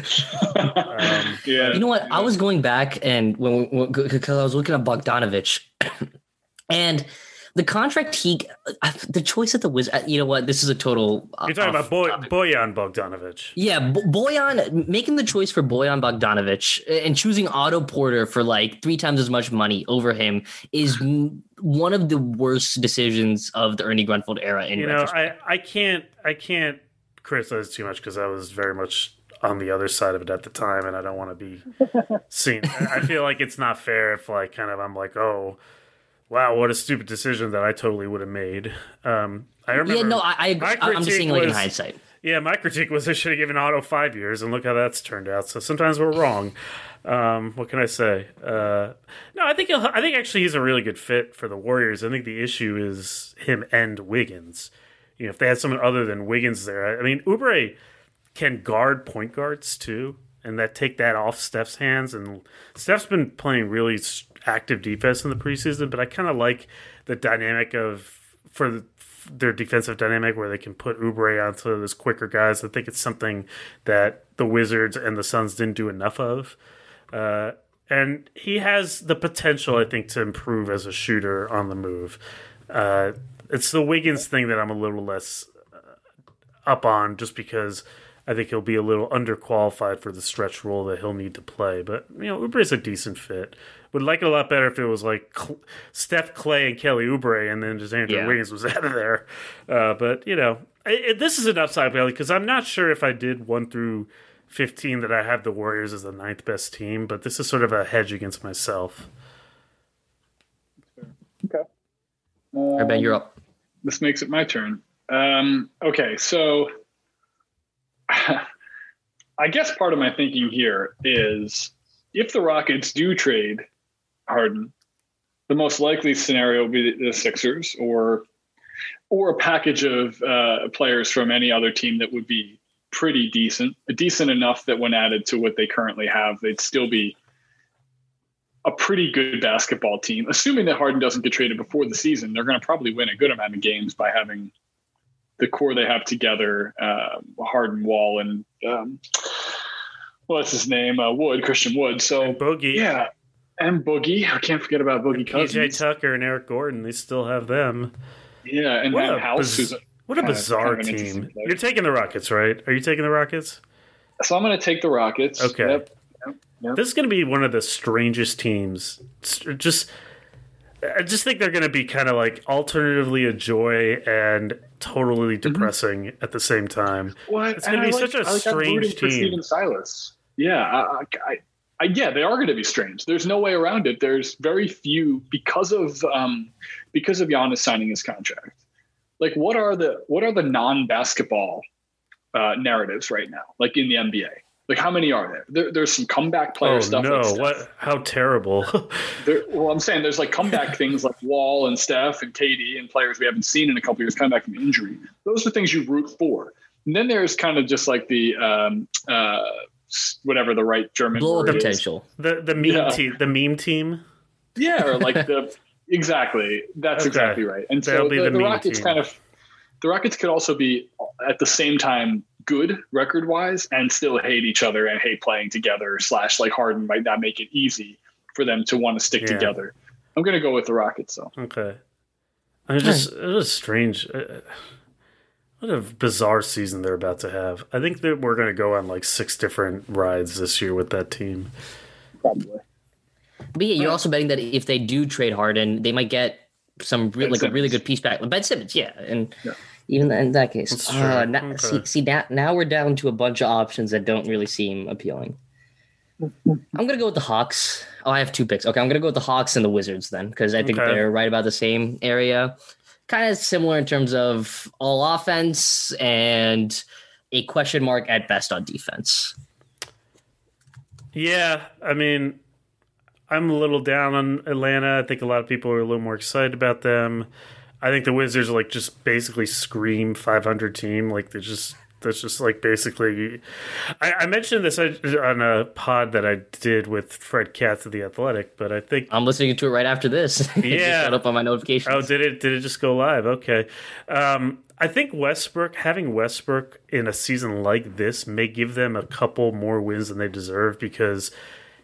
[laughs] um, Yeah, You know what? I was going back and when because I was looking at Bogdanovic, [clears throat] and the contract he, uh, the choice at the Wizard. You know what? This is a total. uh, you're talking about Boy, topic. Bojan Bogdanovic. Yeah, B- Bojan making the choice for Bojan Bogdanovic and choosing Otto Porter for like three times as much money over him is one of the worst decisions of the Ernie Grunfeld era. In you know. I, I can't I can't criticize too much because I was very much on the other side of it at the time, and I don't want to be seen. I feel like it's not fair if like kind of I'm like, oh, wow, what a stupid decision that I totally would have made. Um, I remember. yeah, no, I, I agree. I'm just saying, like in hindsight. Yeah, my critique was I should have given Otto five years, and look how that's turned out. So sometimes we're wrong. Um, what can I say? Uh, no, I think he'll, I think actually he's a really good fit for the Warriors. I think the issue is him and Wiggins. You know, if they had someone other than Wiggins there, I mean, Oubre can guard point guards too, and that take that off Steph's hands. And Steph's been playing really active defense in the preseason, but I kind of like the dynamic of for the, their defensive dynamic where they can put Oubre onto those quicker guys. I think it's something that the Wizards and the Suns didn't do enough of. Uh, and he has the potential, I think, to improve as a shooter on the move. Uh, it's the Wiggins thing that I'm a little less uh, up on, just because I think he'll be a little underqualified for the stretch role that he'll need to play. But you know, Oubre's a decent fit. Would like it a lot better if it was like Cl- Steph Klay and Kelly Oubre, and then just Andrew Yeah. Wiggins was [laughs] out of there. Uh, but you know, I it, this is an upside value because I'm not sure if I did one through. 15 that I have the Warriors as the ninth best team, but this is sort of a hedge against myself. okay. All right, Ben, you're up. this makes it my turn. Um, okay, so I guess part of my thinking here is if the Rockets do trade Harden, the most likely scenario would be the Sixers or or a package of uh, players from any other team that would be pretty decent, decent enough that when added to what they currently have, they'd still be a pretty good basketball team. Assuming that Harden doesn't get traded before the season, they're going to probably win a good amount of games by having the core they have together, uh, Harden, Wall, and um, what's his name, uh, Wood, Christian Wood. So And Boogie, yeah, and Boogie. I can't forget about Boogie PJ Tucker and Eric Gordon, they still have them. yeah, and What House, biz- what a of- bizarre kind of team. You're taking the Rockets, right? Are you taking the Rockets? so I'm going to take the Rockets. Okay. Yep. Yep. This is going to be one of the strangest teams. Just, I just think they're going to be kind of like alternatively a joy and totally Mm-hmm. depressing at the same time. What? It's gonna be I such a like, strange team. Stephen Silas. Yeah, I, I, I, yeah, they are going to be strange. There's no way around it. There's very few because of um, because of Giannis signing his contract. Like, what are the what are the non basketball uh, narratives right now? Like in the NBA, like how many are there? there there's some comeback player Oh stuff. no! like what? How terrible! [laughs] There, well, I'm saying there's like comeback [laughs] things like Wall and Steph and Katie and players we haven't seen in a couple years coming back from injury. Those are things you root for. And then there's kind of just like the um, uh, whatever the right German Blow up word is. potential. the the meme Yeah. team, the meme team. Yeah, or like the [laughs] exactly. That's Okay. exactly right. And That'll so be the, the the meme Rockets team. kind of the Rockets could also be at the same time good record wise and still hate each other and hate playing together. Slash, like Harden might not make it easy for them to want to stick Yeah. together. I'm going to go with the Rockets though. Okay. I just it was strange. Uh, What a bizarre season they're about to have. I think that we're going to go on like six different rides this year with that team. Probably. But yeah, you're also betting that if they do trade Harden, they might get some re- Ben like a really good piece back. Ben Simmons, yeah, and Yeah. Even in that case, uh, now, Okay. see, see now, now we're down to a bunch of options that don't really seem appealing. I'm gonna go with the Hawks. Oh, I have two picks. Okay, I'm gonna go with the Hawks and the Wizards then, because I think Okay. they're right about the same area. Kind of similar in terms of all offense and a question mark at best on defense. Yeah, I mean, I'm a little down on Atlanta. I think a lot of people are a little more excited about them. I think the Wizards are like just basically scream 500 team. Like they're just that's just like basically. I, I mentioned this on a pod that I did with Fred Katz of the Athletic, but I think I'm listening to it right after this. [laughs] Yeah, shut up on my notifications. Oh, did it? Did it just go live? Okay. Um, I think Westbrook having Westbrook in a season like this may give them a couple more wins than they deserve because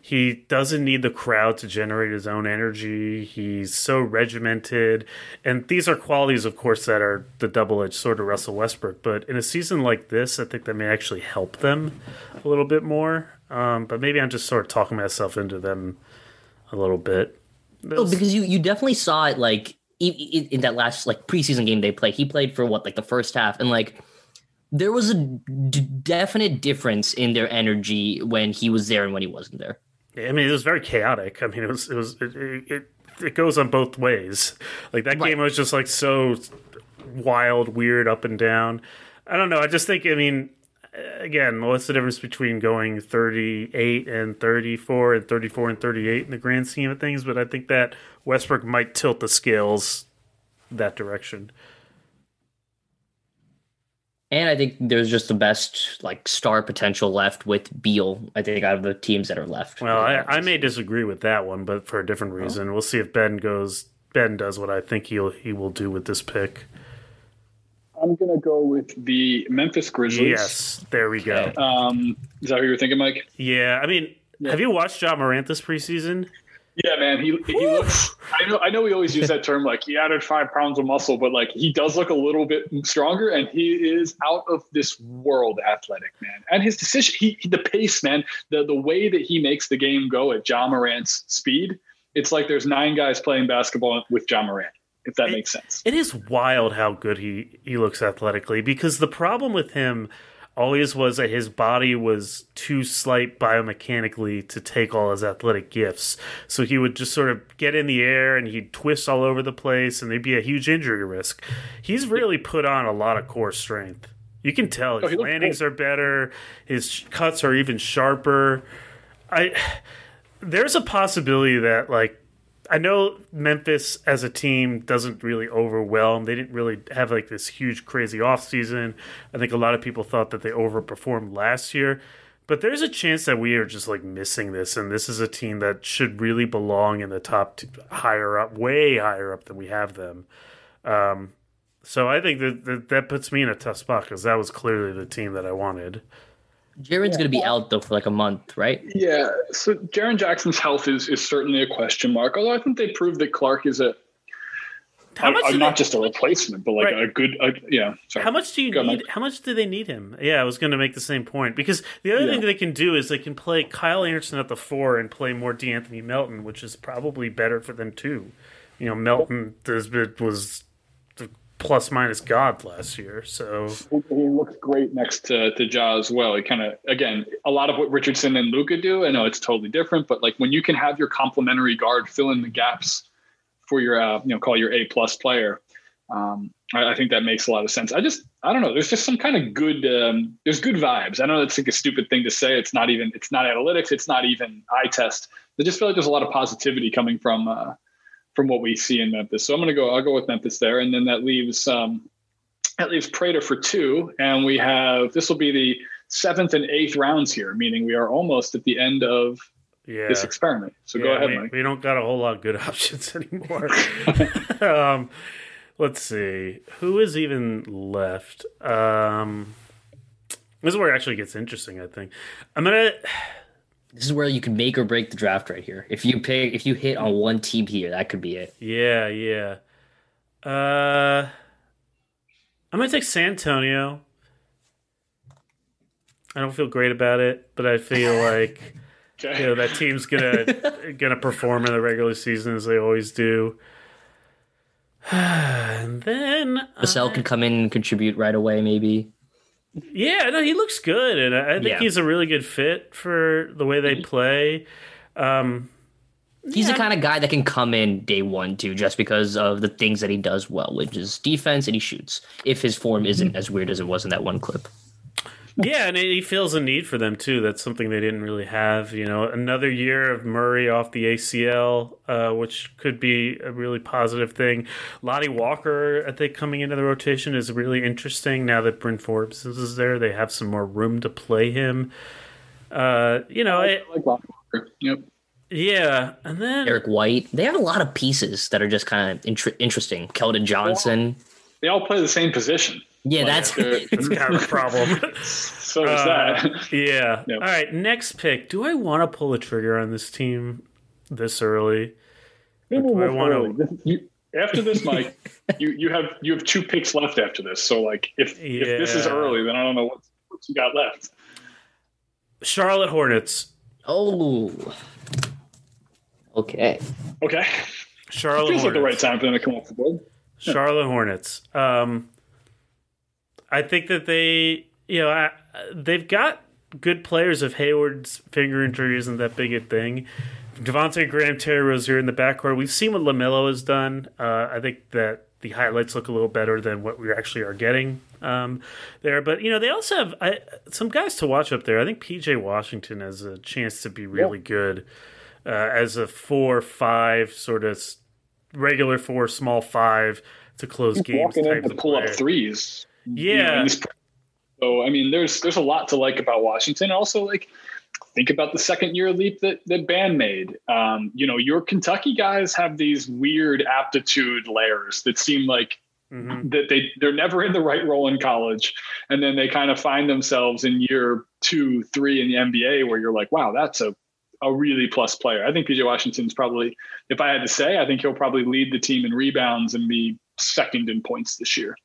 he doesn't need the crowd to generate his own energy. He's so regimented. And these are qualities, of course, that are the double edged sword of Russell Westbrook. But in a season like this, I think that may actually help them a little bit more. Um, but maybe I'm just sort of talking myself into them a little bit. Oh, because you, you definitely saw it like in, in that last like preseason game they played. He played for what, like the first half. And like, there was a d- definite difference in their energy when he was there and when he wasn't there. I mean, it was very chaotic. I mean, it was it was it it, it goes on both ways. Like that right. game was just like so wild, weird, up and down. I don't know. I just think. I mean, again, what's the difference between going 38 and 34 and 34 and 38 in the grand scheme of things? But I think that Westbrook might tilt the scales that direction. And I think there's just the best like star potential left with Beal. I think out of the teams that are left. Well, I, I may disagree with that one, but for a different oh. reason. Oh. We'll see if Ben goes. Ben does what I think he'll he will do with this pick. I'm gonna go with the Memphis Grizzlies. Yes, there we go. Um, is that what you were thinking, Mike? Yeah, I mean, yeah. have you watched Ja Morant this preseason? Yeah, man. He he looks. I know. I know. We always use that term like he added five pounds of muscle, but like he does look a little bit stronger, and he is out of this world athletic, man. And his decision, he the pace, man, the the way that he makes the game go at Ja Morant's speed, it's like there's nine guys playing basketball with Ja Morant. If that it, makes sense. It is wild how good he he looks athletically because the problem with him always was that his body was too slight biomechanically to take all his athletic gifts. So he would just sort of get in the air and he'd twist all over the place and there'd be a huge injury risk. He's really put on a lot of core strength. You can tell oh, his oh, landings are better, his cuts are even sharper. I there's a possibility that like I know Memphis as a team doesn't really overwhelm. They didn't really have like this huge crazy offseason. I think a lot of people thought that they overperformed last year. But there's a chance that we are just like missing this, and this is a team that should really belong in the top higher up, way higher up than we have them. Um, so I think that, that that puts me in a tough spot because that was clearly the team that I wanted. Jaren's yeah. going to be out though for like a month, right? Yeah. So Jaren Jackson's health is is certainly a question mark. Although I think they proved that Clark is a how much not they, just a replacement, but like right. a good, uh, yeah. Sorry. How much do you Go need? How much do they need him? Yeah, I was going to make the same point because the other yeah. thing they can do is they can play Kyle Anderson at the four and play more De'Anthony Melton, which is probably better for them too. You know, Melton was plus minus God last year. So he looks great next to, to Ja as well. He kind of again a lot of what Richardson and Luka do. I know it's totally different, but like when you can have your complementary guard fill in the gaps for your uh, you know call your A plus player. Um, I, I, think that makes a lot of sense. I just I don't know. There's just some kind of good um, there's good vibes. I know that's like a stupid thing to say. It's not even it's not analytics. It's not even eye test. I just feel like there's a lot of positivity coming from uh, from what we see in Memphis. So I'm going to go. I'll go with Memphis there, and then that leaves um, that leaves Prada for two, and we have this will be the seventh and eighth rounds here, meaning we are almost at the end of yeah. this experiment. So yeah, go ahead, we, Mike. We don't got a whole lot of good [laughs] options anymore. [laughs] um, let's see who is even left. Um, this is where it actually gets interesting. I think I'm gonna. This is where you can make or break the draft right here. If you pick, if you hit on one team here, that could be it. Yeah, yeah. Uh, I'm gonna take San Antonio. I don't feel great about it, but I feel [laughs] like okay. you know that team's gonna [laughs] gonna perform in the regular season as they always do. [sighs] and then Vassell I... can come in and contribute right away, maybe. Yeah, no, he looks good, and I think yeah. he's a really good fit for the way they play. Um, he's yeah. the kind of guy that can come in day one too, just because of the things that he does well, which is defense and he shoots. If his form isn't as weird as it was in that one clip. Yeah, and he feels a need for them too. That's something they didn't really have. You know, another year of Murray off the ACL, uh, which could be a really positive thing. Lonnie Walker, I think, coming into the rotation is really interesting. Now that Bryn Forbes is there, they have some more room to play him. Uh, you know, I like Lonnie Walker. Yep. Yeah, and then Eric White. They have a lot of pieces that are just kind of int- interesting. Keldon Johnson. They all play the same position. Yeah, Like, that's they're- [laughs] that's kind of a problem. [laughs] so is Uh, that. yeah. [laughs] Yep. All right. Next pick. Do I want to pull the trigger on this team this early? Maybe do I wanna- you- after this, Mike, you, you have you have two picks left after this. So like, if if this is early, then I don't know what what you got left. Charlotte Hornets. oh. Okay. Okay, Charlotte feels like the right time for them to come off the board. Charlotte Hornets. Um, I think that they, you know, I, they've got good players. If Hayward's finger injury isn't that big a thing, Devonte' Graham, Terry Rozier in the backcourt. We've seen what Lamelo has done. Uh, I think that the highlights look a little better than what we actually are getting um, there. But you know, they also have I, some guys to watch up there. I think PJ Washington has a chance to be really good uh, as a four-five sort of regular four, small five to close games Walking type in to of pull up player. Threes. you know, Yeah, so I mean, there's there's a lot to like about Washington. Also, like think about the second year leap that that Bam made. Um, you know, your Kentucky guys have these weird aptitude layers that seem like Mhm. that they they're never in the right role in college, and then they kind of find themselves in year two, three in the NBA where you're like, wow, that's a a really plus player. I think PJ Washington's probably, if I had to say, I think he'll probably lead the team in rebounds and be second in points this year.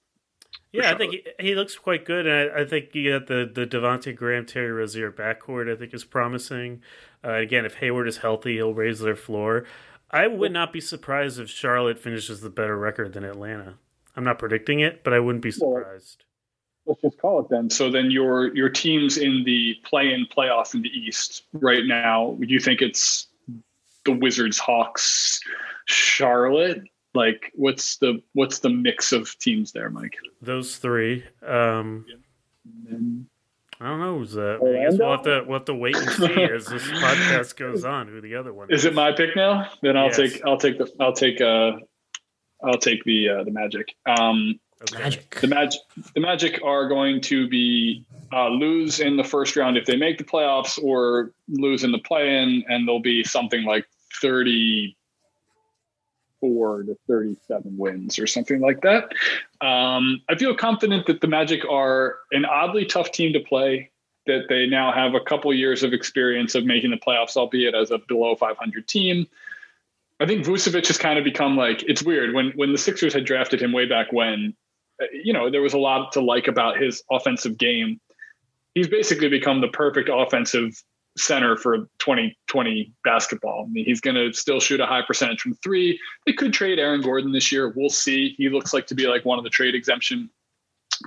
Yeah. I think he, he looks quite good, and I, I think you got the the Devonte' Graham, Terry Rozier backcourt. I think is promising. Uh, again, if Hayward is healthy, he'll raise their floor. I would not be surprised if Charlotte finishes the better record than Atlanta. I'm not predicting it, but I wouldn't be Well, surprised. let's just call it then. So then your your teams in the play-in playoff in the East right now, do you think it's the Wizards, Hawks, Charlotte? Like what's the what's the mix of teams there, Mike? Those three. Um, And I don't know. Who's that? I guess we'll have to we'll have to wait and see [laughs] as this podcast goes on. Who the other one is it my pick now? Then I'll Yes. take I'll take the I'll take uh I'll take the uh, the Magic. Um, Okay. Magic. the Magic the Magic are going to be uh, lose in the first round if they make the playoffs, or lose in the play-in, and they'll be something like thirty-four to thirty-seven wins or something like that. Um, I feel confident that the Magic are an oddly tough team to play. That they now have a couple years of experience of making the playoffs, albeit as a below 500 team. I think Vucevic has kind of become like it's weird when when the Sixers had drafted him way back when uh, you know, there was a lot to like about his offensive game. He's basically become the perfect offensive center for 2020 basketball. I mean, he's going to still shoot a high percentage from three. They could trade Aaron Gordon this year. We'll see. He looks like to be like one of the trade exemption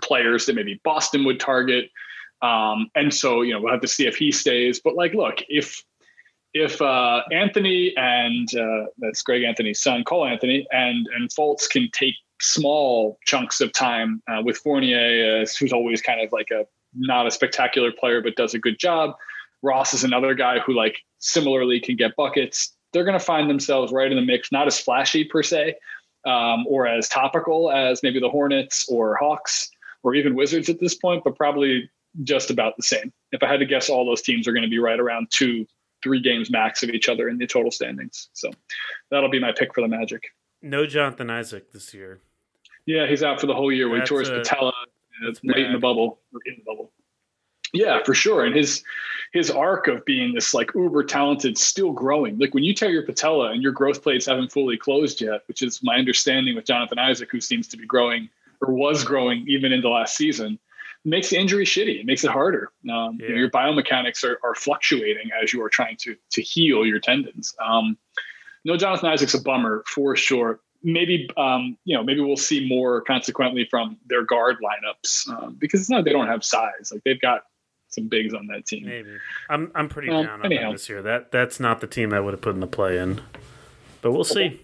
players that maybe Boston would target. Um, and so, you know, we'll have to see if he stays. But like, look, if if uh, Anthony and uh, that's Greg Anthony's son, Cole Anthony, and and Fultz can take small chunks of time uh, with Fournier, uh, who's always kind of like a not a spectacular player but does a good job. Ross is another guy who like similarly can get buckets. They're going to find themselves right in the mix, not as flashy per se, um, or as topical as maybe the Hornets or Hawks or even Wizards at this point, but probably just about the same. If I had to guess, all those teams are going to be right around two, three games max of each other in the total standings. So that'll be my pick for the Magic. No Jonathan Isaac this year. Yeah, he's out for the whole year. We tore his patella uh, late in the bubble. In the bubble. Yeah, for sure. And his his arc of being this like uber talented, still growing. Like when you tear your patella and your growth plates haven't fully closed yet, which is my understanding with Jonathan Isaac, who seems to be growing or was growing even into last season, makes the injury shitty. It makes it harder. Um, you know, your biomechanics are, are fluctuating as you are trying to to heal your tendons. Um, no, Jonathan Isaac's a bummer for sure. Maybe um, you know, maybe we'll see more consequently from their guard lineups um, because it's not they don't have size. Like they've got some bigs on that team. Maybe I'm I'm pretty Well, down on anyhow. them this year. That that's not the team I would have put in the play in, but we'll see.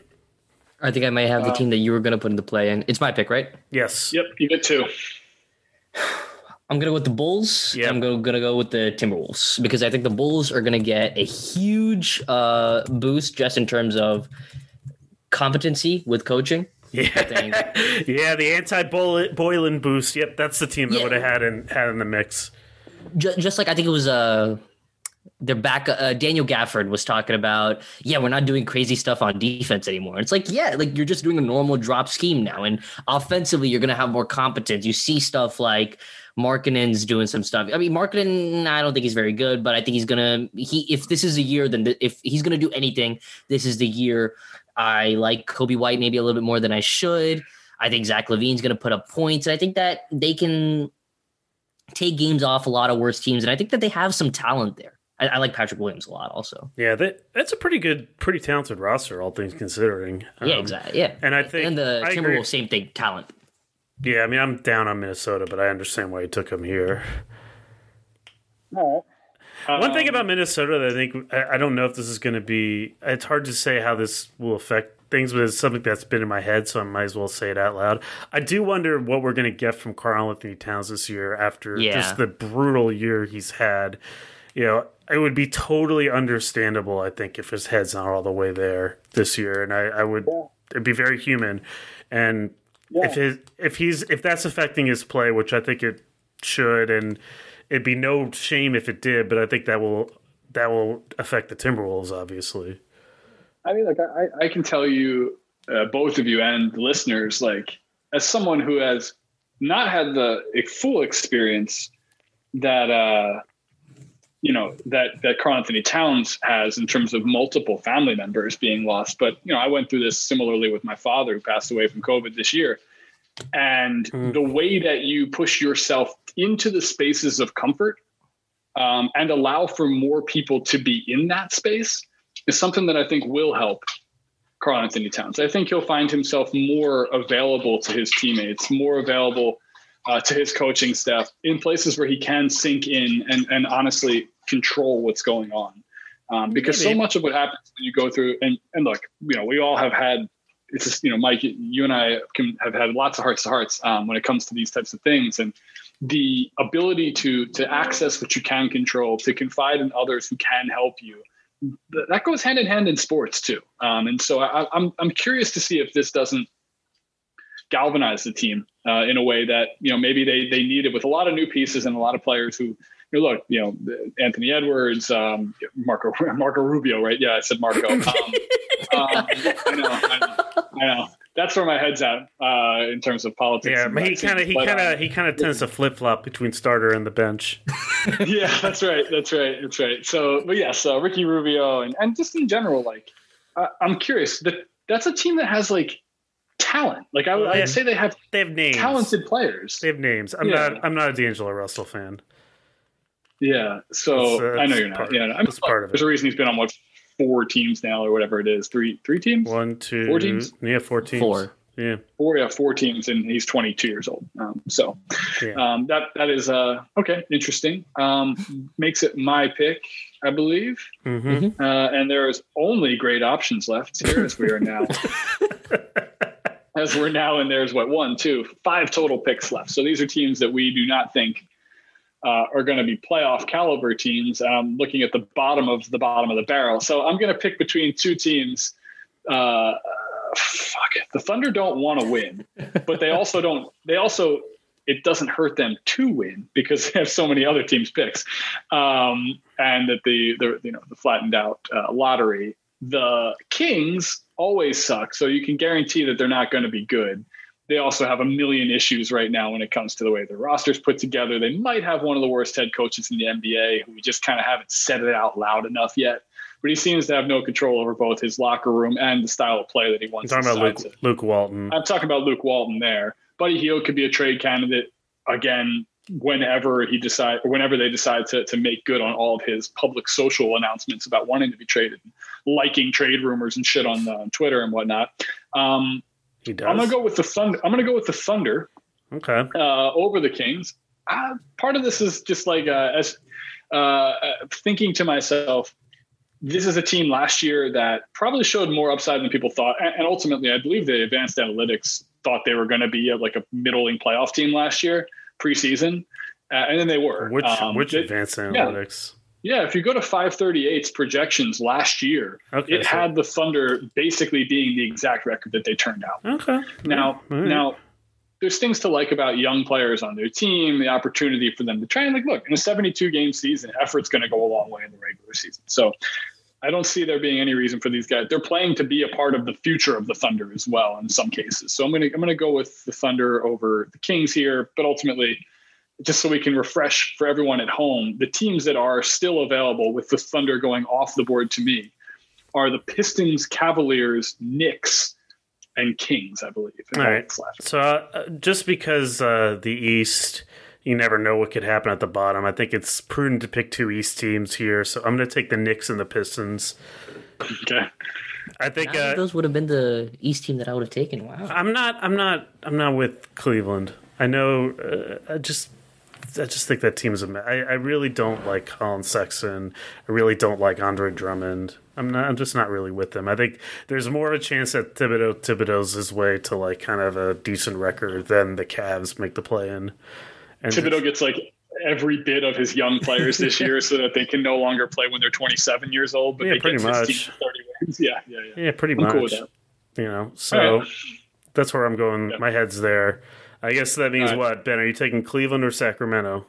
I think I may have the Uh, team that you were going to put into play in. It's my pick, right? Yes. Yep, you get two. [sighs] I'm gonna go with the Bulls. Yeah. I'm go, gonna go with the Timberwolves because I think the Bulls are gonna get a huge uh, boost just in terms of competency with coaching. [laughs] Yeah, [laughs] yeah, the anti Boylen boost. Yep, that's the team that Yeah. would have had in had in the mix. Just, just like I think it was uh, their back. Uh, Daniel Gafford was talking about. Yeah, we're not doing crazy stuff on defense anymore. It's like yeah, like you're just doing a normal drop scheme now, and offensively you're gonna have more competence. You see stuff like. Markkanen's doing some stuff. I mean, Markkanen, I don't think he's very good, but I think he's gonna. He if this is a year, then th- if he's gonna do anything, this is the year. I like Coby White maybe a little bit more than I should. I think Zach LaVine's gonna put up points, and I think that they can take games off a lot of worse teams, and I think that they have some talent there. I, I like Patrick Williams a lot, also. Yeah, that that's a pretty good, pretty talented roster, all things considering. Yeah, Um, exactly. Yeah, And I think and the I agree. Timberwolves, same thing, talent. Yeah, I mean, I'm down on Minnesota, but I understand why you took him here. One thing about Minnesota that I think I, I don't know if this is going to be. It's hard to say how this will affect things, but it's something that's been in my head, so I might as well say it out loud. I do wonder what we're going to get from Karl-Anthony Towns this year after Yeah. just the brutal year he's had. You know, it would be totally understandable, I think, if his head's not all the way there this year, and I, I would. It'd be very human, and if his if he's if that's affecting his play, which I think it should, and it'd be no shame if it did, but I think that will that will affect the Timberwolves, obviously. I mean, like I, I can tell you, uh, both of you and listeners, like as someone who has not had the full experience that uh, you know that that Karl-Anthony Towns has in terms of multiple family members being lost. But you know, I went through this similarly with my father, who passed away from COVID this year. And the way that you push yourself into the spaces of comfort um, and allow for more people to be in that space is something that I think will help Karl-Anthony Towns. I think he'll find himself more available to his teammates, more available uh, to his coaching staff in places where he can sink in and, and honestly control what's going on. Um, because so much of what happens when you go through and, and look, you know, we all have had it's just, you know, Mike, you and I can have had lots of hearts to hearts um, when it comes to these types of things. And the ability to to access what you can control, to confide in others who can help you, that goes hand in hand in sports too. Um, and so I, I'm I'm curious to see if this doesn't galvanize the team uh, in a way that you know maybe they they needed with a lot of new pieces and a lot of players who. You know, look, you know, Anthony Edwards, um, Marco [laughs] Marco Rubio, right? Yeah, I said Marco. Um, [laughs] um, I know, I know, That's where my head's at uh, in terms of politics. Yeah, but he kind of he kind of he kind of tends to flip flop between starter and the bench. [laughs] yeah, that's right. That's right. That's right. So, but yes, uh, Ricky Rubio and, and just in general, like, uh, I'm curious that that's a team that has like talent. Like, I would Well, say they have They have names. talented players. They have names. I'm Yeah. not. I'm not a D'Angelo Russell fan. Yeah. So That's, uh, I know you're not. part- Yeah. I mean, that's part of it. there's a reason he's been on what four teams now or whatever it is. Three, three teams. One, two, Four teams? Yeah, four teams. Four. Yeah. Four, yeah, four teams, and he's 22 years old. Um, so Yeah. um, that that is uh, okay, interesting. Um, makes it my pick, I believe. hmm Uh, and there's only great options left here as we are now. [laughs] as we're now in there's what one, two, five total picks left. So these are teams that we do not think uh, are going to be playoff caliber teams. Um, looking at the bottom of the bottom of the barrel. So I'm going to pick between two teams. Uh, fuck it. The Thunder don't want to win, [laughs] but they also don't. They also it doesn't hurt them to win because [laughs] they have so many other teams picks, um, and that the the you know the flattened out uh, lottery. The Kings always suck, so you can guarantee that they're not going to be good. They also have a million issues right now when it comes to the way the roster's put together. They might have one of the worst head coaches in the NBA who we just kind of haven't said it out loud enough yet. But he seems to have no control over both his locker room and the style of play that he I'm wants. talking about Luke, Luke Walton. I'm talking about Luke Walton there. Buddy Hield could be a trade candidate again whenever he decide or whenever they decide to, to make good on all of his public social announcements about wanting to be traded, liking trade rumors and shit on, on Twitter and whatnot. Um, He does. I'm gonna go with the Thunder. I'm gonna go with the Thunder Okay. uh, over the Kings. Uh, part of this is just like uh, as uh, uh, thinking to myself, this is a team last year that probably showed more upside than people thought, and, ultimately, I believe the advanced analytics thought they were going to be a, like a middling playoff team last year preseason. uh, and then they were. Which Um, which advanced analytics? Yeah, if you go to 538's projections last year, Okay, it so- had the Thunder basically being the exact record that they turned out. Okay. Now, right. now, there's things to like about young players on their team, the opportunity for them to try and like look in a 72 game season, effort's going to go a long way in the regular season. So, I don't see there being any reason for these guys. They're playing to be a part of the future of the Thunder as well in some cases. So I'm gonna I'm gonna go with the Thunder over the Kings here, but ultimately. Just so we can refresh for everyone at home, the teams that are still available with the Thunder going off the board to me are the Pistons, Cavaliers, Knicks, and Kings, I believe. if All I'm right. not slashing. So uh, just because uh, the East, you never know what could happen at the bottom. I think it's prudent to pick two East teams here. So I'm going to take the Knicks and the Pistons. Okay. I think I think uh, those would have been the East team that I would have taken. Wow. I'm not. I'm not. I'm not with Cleveland. I know. Uh, I just. I just think that team's a. me- I, I really don't like Collin Sexton. I really don't like Andre Drummond. I'm not. I'm just not really with them. I think there's more of a chance that Thibodeau Thibodeau's his way to like kind of a decent record than the Cavs make the play in. And Thibodeau gets like every bit of his young players this year so that they can no longer play when they're 27 years old, but Yeah, they pretty get 16 much. 30 wins. Yeah, yeah, yeah. Yeah, pretty I'm much. cool. You know, so right. that's where I'm going. Yeah. My head's there. I guess that means All right. what, Ben? Are you taking Cleveland or Sacramento?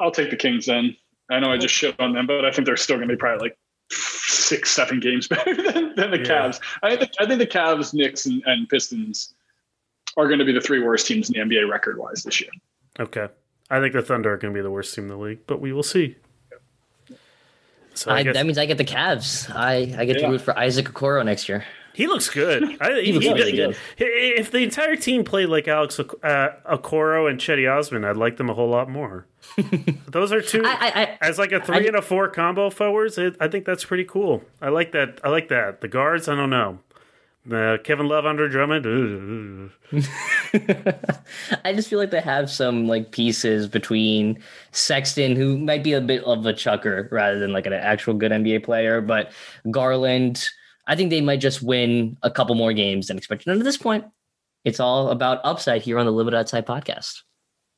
I'll take the Kings then. I know I just shit on them, but I think they're still going to be probably like six, seven games [laughs] better than, than the Yeah. Cavs. I think, I think the Cavs, Knicks, and, and Pistons are going to be the three worst teams in the NBA record wise this year. Okay. I think the Thunder are going to be the worst team in the league, but we will see. So I, I, guess that means I get the Cavs. I, I get Yeah. to root for Isaac Okoro next year. He looks good. I, he, looks he- really good. If the entire team played like Alex Ok- uh, Okoro and Cedi Osman, I'd like them a whole lot more. [laughs] Those are two. I, I, I, as like a three I- and a four combo forwards, it, I think that's pretty cool. I like that. I like that. The guards, I don't know. Uh, Kevin Love under Drummond. [laughs] I just feel like they have some like pieces between Sexton, who might be a bit of a chucker rather than like an actual good NBA player, but Garland. I think they might just win a couple more games than expected. And at this point, it's all about upside here on the Limited Upside podcast.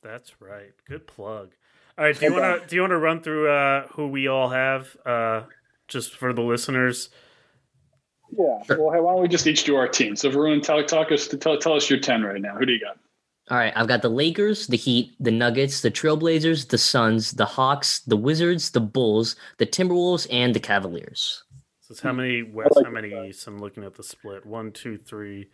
That's right. Good plug. All right. Do you want to do you want to run through uh, who we all have, uh, just for the listeners? Yeah. Well, hey, why don't we just each do our team? So, Varun, tell, talk us, tell, tell us your 10 right now. Who do you got? All right, I've got the Lakers, the Heat, the Nuggets, the Trailblazers, the Suns, the Hawks, the Wizards, the Bulls, the Timberwolves, and the Cavaliers. So it's how hmm. many West, like how many East? I'm looking at the split. One, two, three.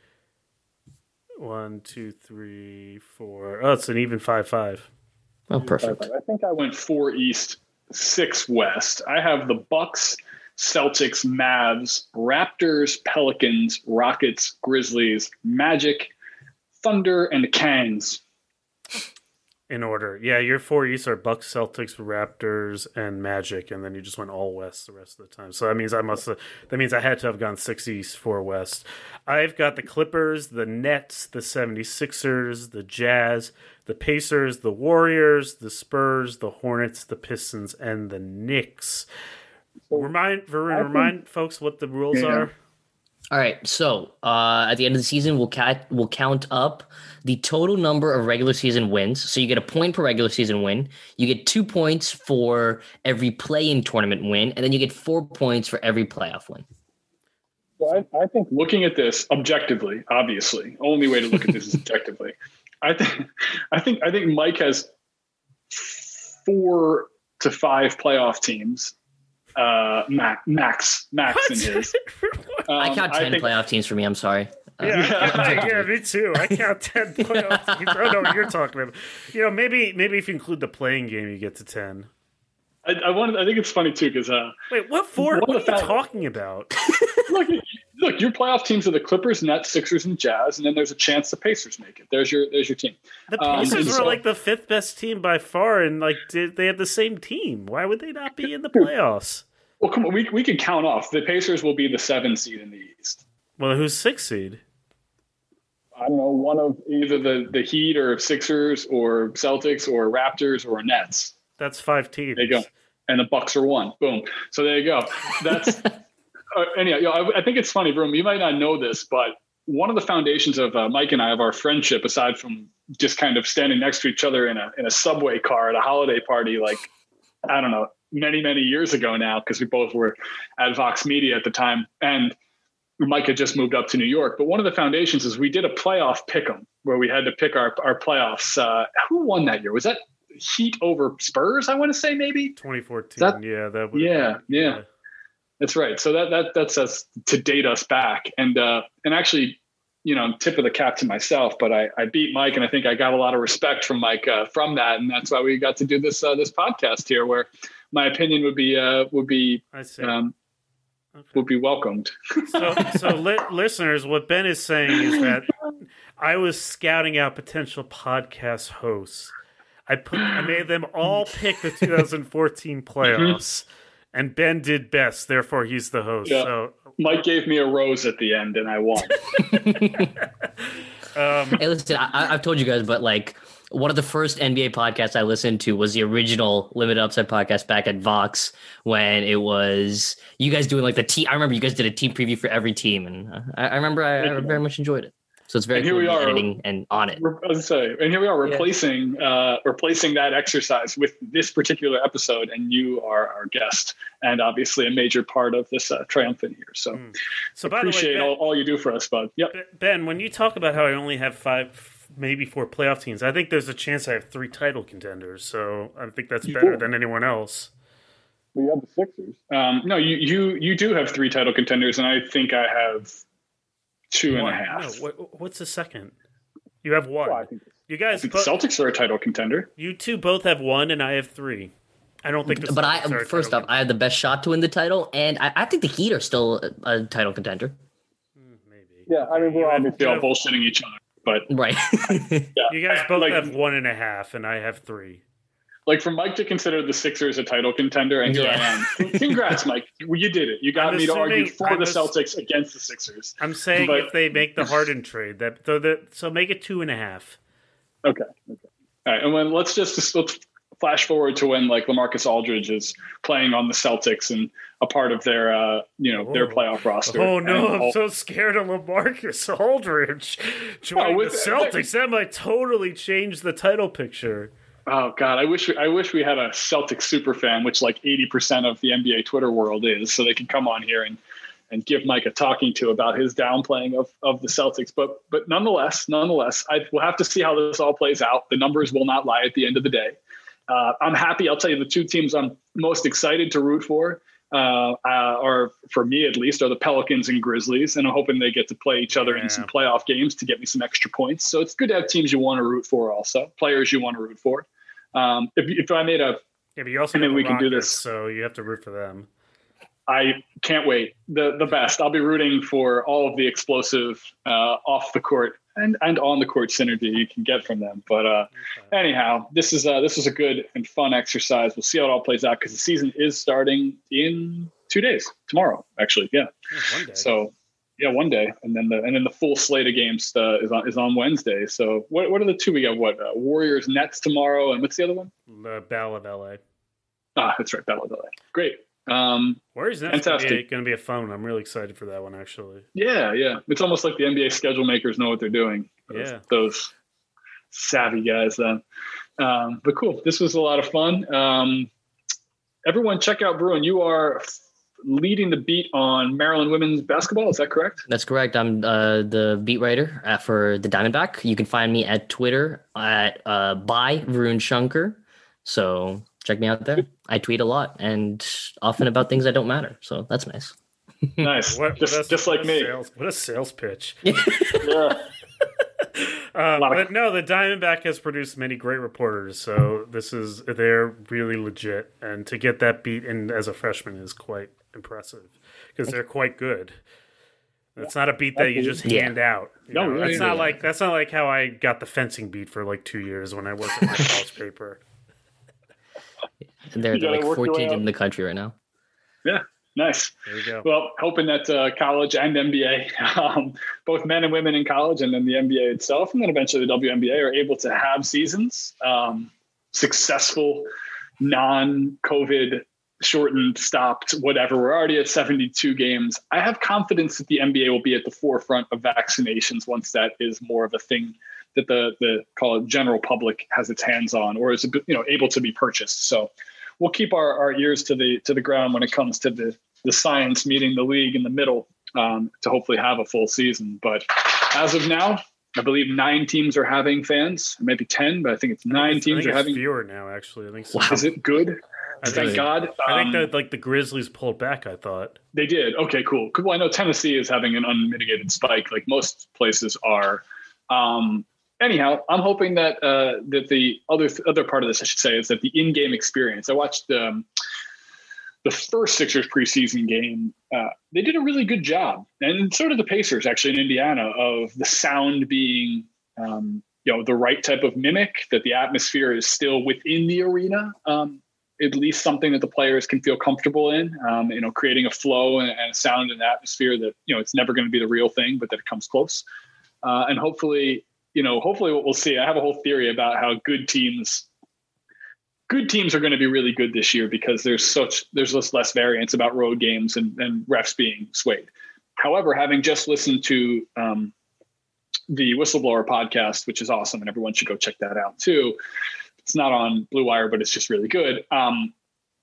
One, two, three, four. Oh, it's an even five five. Oh, perfect. I think I went four East, six West. I have the Bucks, Celtics, Mavs, Raptors, Pelicans, Rockets, Grizzlies, Magic, Thunder, and the Kangs. In order. Yeah, your four East are Bucks, Celtics, Raptors, and Magic, and then you just went all West the rest of the time. So that means I must have that means I had to have gone six East, four West. I've got the Clippers, the Nets, the 76ers, the Jazz, the Pacers, the Warriors, the Spurs, the Hornets, the Pistons, and the Knicks. Remind Varun, remind folks what the rules Yeah. are. All right, so uh, at the end of the season, we'll cat we'll count up the total number of regular season wins. So you get a point per regular season win. You get two points for every play-in tournament win, and then you get four points for every playoff win. So I, I think looking at this objectively, obviously, only way to look at this is [laughs] objectively. I think, I think, I think Mike has four to five playoff teams, uh, max, max, max in his. [laughs] I Um, count ten think- playoff teams for me. I'm sorry. Uh, Yeah, [laughs] yeah, me too. I count ten [laughs] playoff teams. I know what you're talking about. You know, maybe maybe if you include the playing game, you get to ten. I, I wanted. I think it's funny too because uh, Wait, what for? One What are of you fa- talking about? [laughs] look, look, your playoff teams are the Clippers, Nets, Sixers, and Jazz, and then there's a chance the Pacers make it. There's your there's your team. The Um, Pacers were so- like the fifth best team by far, and like did, they had the same team. Why would they not be in the playoffs? Well, come on, we we can count off. The Pacers will be the seven seed in the East. Well, who's six seed? I don't know, one of either the the Heat or Sixers or Celtics or Raptors or Nets. That's five teams. There you go. And the Bucks are one. Boom. So there you go. That's [laughs] uh, anyhow. You know, I, I think it's funny, Varun. You might not know this, but one of the foundations of uh, Mike and I of our friendship, aside from just kind of standing next to each other in a in a subway car at a holiday party, like I don't know, many many years ago now, because we both were at Vox Media at the time, and Mike had just moved up to New York. But one of the foundations is we did a playoff pick 'em where we had to pick our our playoffs. Uh, who won that year? Was that Heat over Spurs? I want to say maybe 2014. That- yeah, that would. yeah, yeah. That's right. So that that that says to date us back, and uh, and actually, you know, tip of the cap to myself, but I, I beat Mike, and I think I got a lot of respect from Mike uh, from that, and that's why we got to do this uh, this podcast here, where my opinion would be uh, would be I see. um, Okay. would be welcomed. so, so [laughs] li- listeners, what Ben is saying is that I was scouting out potential podcast hosts. I put, I made them all pick the [laughs] 2014 playoffs, and Ben did best. Therefore, he's the host. Yeah. So, Mike gave me a rose at the end, and I won. [laughs] um, Hey, listen, I, I- I've told you guys, but like one of the first NBA podcasts I listened to was the original Limited Upside podcast back at Vox when it was you guys doing like the team. I remember you guys did a team preview for every team, and uh, I, I remember I, I very much enjoyed it. So it's very And here cool we are. editing and on it. Re- I was say, and here we are Yeah. replacing uh, replacing that exercise with this particular episode, and you are our guest, and obviously a major part of this uh, triumphant here. So Mm. so by the way, appreciate Ben, all, all you do for us, bud. Yep. Ben, when you talk about how I only have five, maybe four playoff teams, I think there's a chance I have three title contenders. So I think that's You better do. than anyone else. We have the Sixers. Um, no, you you you do have three title contenders, and I think I have two and a half. No, what, what's the second? You have one. Well, I think, you I guys, think the Celtics are a title contender. you two both have one, and I have three. I don't think. The But I Celtics are first title off, I had the best shot to win the title, and I, I think the Heat are still a, a title contender. contender. maybe. Yeah, I mean we're obviously all have- bullshitting each other, but Right. yeah, [laughs] You guys both like, have one and a half, and I have three. like for Mike to consider the Sixers a title contender, and here Yeah. I am. Congrats, Mike. Well, You did it. You got I'm me to argue for I'm the ass- Celtics against the Sixers. I'm saying But- if they make the Harden trade, that so that so make it two and a half. Okay. Okay. All right. And when let's just, just let's flash forward to when like LaMarcus Aldridge is playing on the Celtics and a part of their uh you know their Oh. playoff roster. Oh no, And I'm all- so scared of LaMarcus [laughs] Aldridge [laughs] joining with- the Celtics. That might totally change the title picture. Oh God, I wish we, I wish we had a Celtics super fan, which like eighty percent of the NBA Twitter world is, so they can come on here and and give Mike a talking to about his downplaying of of the Celtics. But but nonetheless, nonetheless, I we'll have to see how this all plays out. The numbers will not lie at the end of the day. Uh, I'm happy. I'll tell you the two teams I'm most excited to root for. Uh, uh, or for me at least, are the Pelicans and Grizzlies, and I'm hoping they get to play each other Yeah. in some playoff games to get me some extra points. So it's good to have teams you want to root for, also players you want to root for. Um, if, if I made a, Yeah, but you also And then we the can do this. so you have to root for them. I can't wait. The the best. I'll be rooting for all of the explosive uh, off the court and, and on the court synergy you can get from them. But uh, anyhow, this is uh, this is a good and fun exercise. We'll see how it all plays out because the season is starting in two days. Tomorrow, actually. Yeah. Yeah, one day. So yeah, one day, and then the and then the full slate of games uh, is on is on Wednesday. So what what are the two we got? What uh, Warriors Nets tomorrow, and what's the other one? the Battle of LA. Ah, that's right, Battle of LA. Great. Um, Where's that going to Fantastic. be, gonna be a fun one. I'm really excited for that one, actually. yeah, yeah. It's almost like the NBA schedule makers know what they're doing. Those, Yeah. those savvy guys. Then, um, but cool. This was a lot of fun. Um, everyone, check out Varun. You are leading the beat on Maryland women's basketball. Is that correct? That's correct. I'm uh, the beat writer uh, for the Diamondback. You can find me at Twitter at uh, by Varun Shankar. So check me out there. I tweet a lot and often about things that don't matter. So that's nice. Nice. What, just what a- just like a me. Sales, what a sales pitch. [laughs] Yeah. Um, lot of- but no, the Diamondback has produced many great reporters, so this is they're really legit. And to get that beat in as a freshman is quite impressive because they're quite good. It's not a beat that you just Yeah. hand out. You No, know? yeah, it's yeah, not yeah. like that's not like how I got the fencing beat for like two years when I worked at my college paper. They're, they're like work your way 14th in the country right now. Yeah. Nice. There you go. Well, hoping that uh, college and NBA, [laughs] um, both men and women in college, and then the NBA itself, and then eventually the WNBA, are able to have seasons, um, successful, non-COVID shortened, stopped, whatever. We're already at 72 games. I have confidence that the NBA will be at the forefront of vaccinations once that is more of a thing that the the call it general public has its hands on or is you know able to be purchased. So we'll keep our, our ears to the to the ground when it comes to the the science meeting the league in the middle um, to hopefully have a full season. But as of now, I believe nine teams are having fans, maybe ten, but I think it's nine think teams are having. fewer now. Actually, I think so. Is it good? I Thank think- God. I think Um, that like the Grizzlies pulled back. I thought. They did. Okay, cool. Cool. Well, I know Tennessee is having an unmitigated spike, like most places are. Um, anyhow, I'm hoping that uh, that the other other part of this, I should say, is that the in-game experience. I watched um, the first Sixers preseason game. Uh, they did a really good job, and so did the Pacers actually in Indiana, of the sound being. Um, you know the right type of mimic that the atmosphere is still within the arena um, at least something that the players can feel comfortable in. Um, you know, creating a flow and, and a sound and atmosphere that you know it's never going to be the real thing, but that it comes close. Uh, and hopefully, you know, hopefully what we'll see. I have a whole theory about how good teams, good teams are going to be really good this year because there's such there's less less variance about road games and, and refs being swayed. However, having just listened to um, the whistleblower podcast, which is awesome, and everyone should go check that out too it's not on Blue Wire, but it's just really good. Um,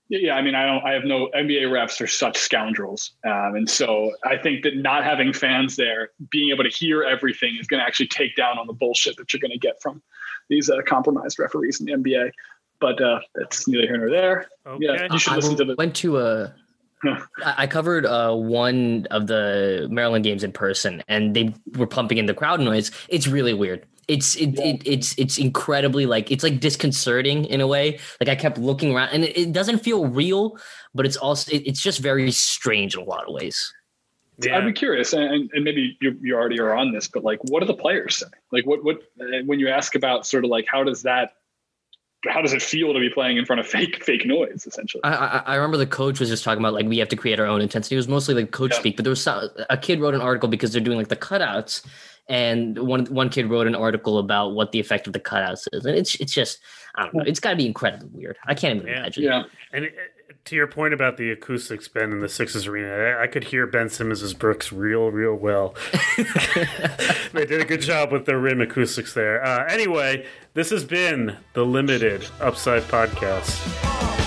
yeah, I mean, I don't. I have no NBA refs are such scoundrels, um, and so I think that not having fans there, being able to hear everything, is going to actually take down on the bullshit that you're going to get from these uh, compromised referees in the NBA. But uh, that's neither here nor there. Okay. Yeah, you should I listen to the. went to a. [laughs] I covered uh, one of the Maryland games in person, and they were pumping in the crowd noise. It's really weird. It's it, Yeah. it it's it's incredibly like it's like disconcerting in a way. Like I kept looking around, and it, it doesn't feel real, but it's also it, it's just very strange in a lot of ways. Yeah. I'd be curious, and, and maybe you, you already are on this, but like, what do the players say? Like, what what uh, when you ask about sort of like how does that, how does it feel to be playing in front of [laughs] fake fake noise, essentially? I, I I remember the coach was just talking about like we have to create our own intensity. It was mostly like coach Yeah. speak, but there was some, a kid wrote an article because they're doing like the cutouts, and one one kid wrote an article about what the effect of the cutouts is, and it's it's just I don't know. It's got to be incredibly weird. I can't even Yeah. imagine. yeah, And it, to your point about the acoustics, Ben, in the Sixers arena, I, I could hear Ben Simmons' Brooks real, real well. [laughs] [laughs] they did a good job with the rim acoustics there. Uh, anyway, this has been the Limited Upside Podcast.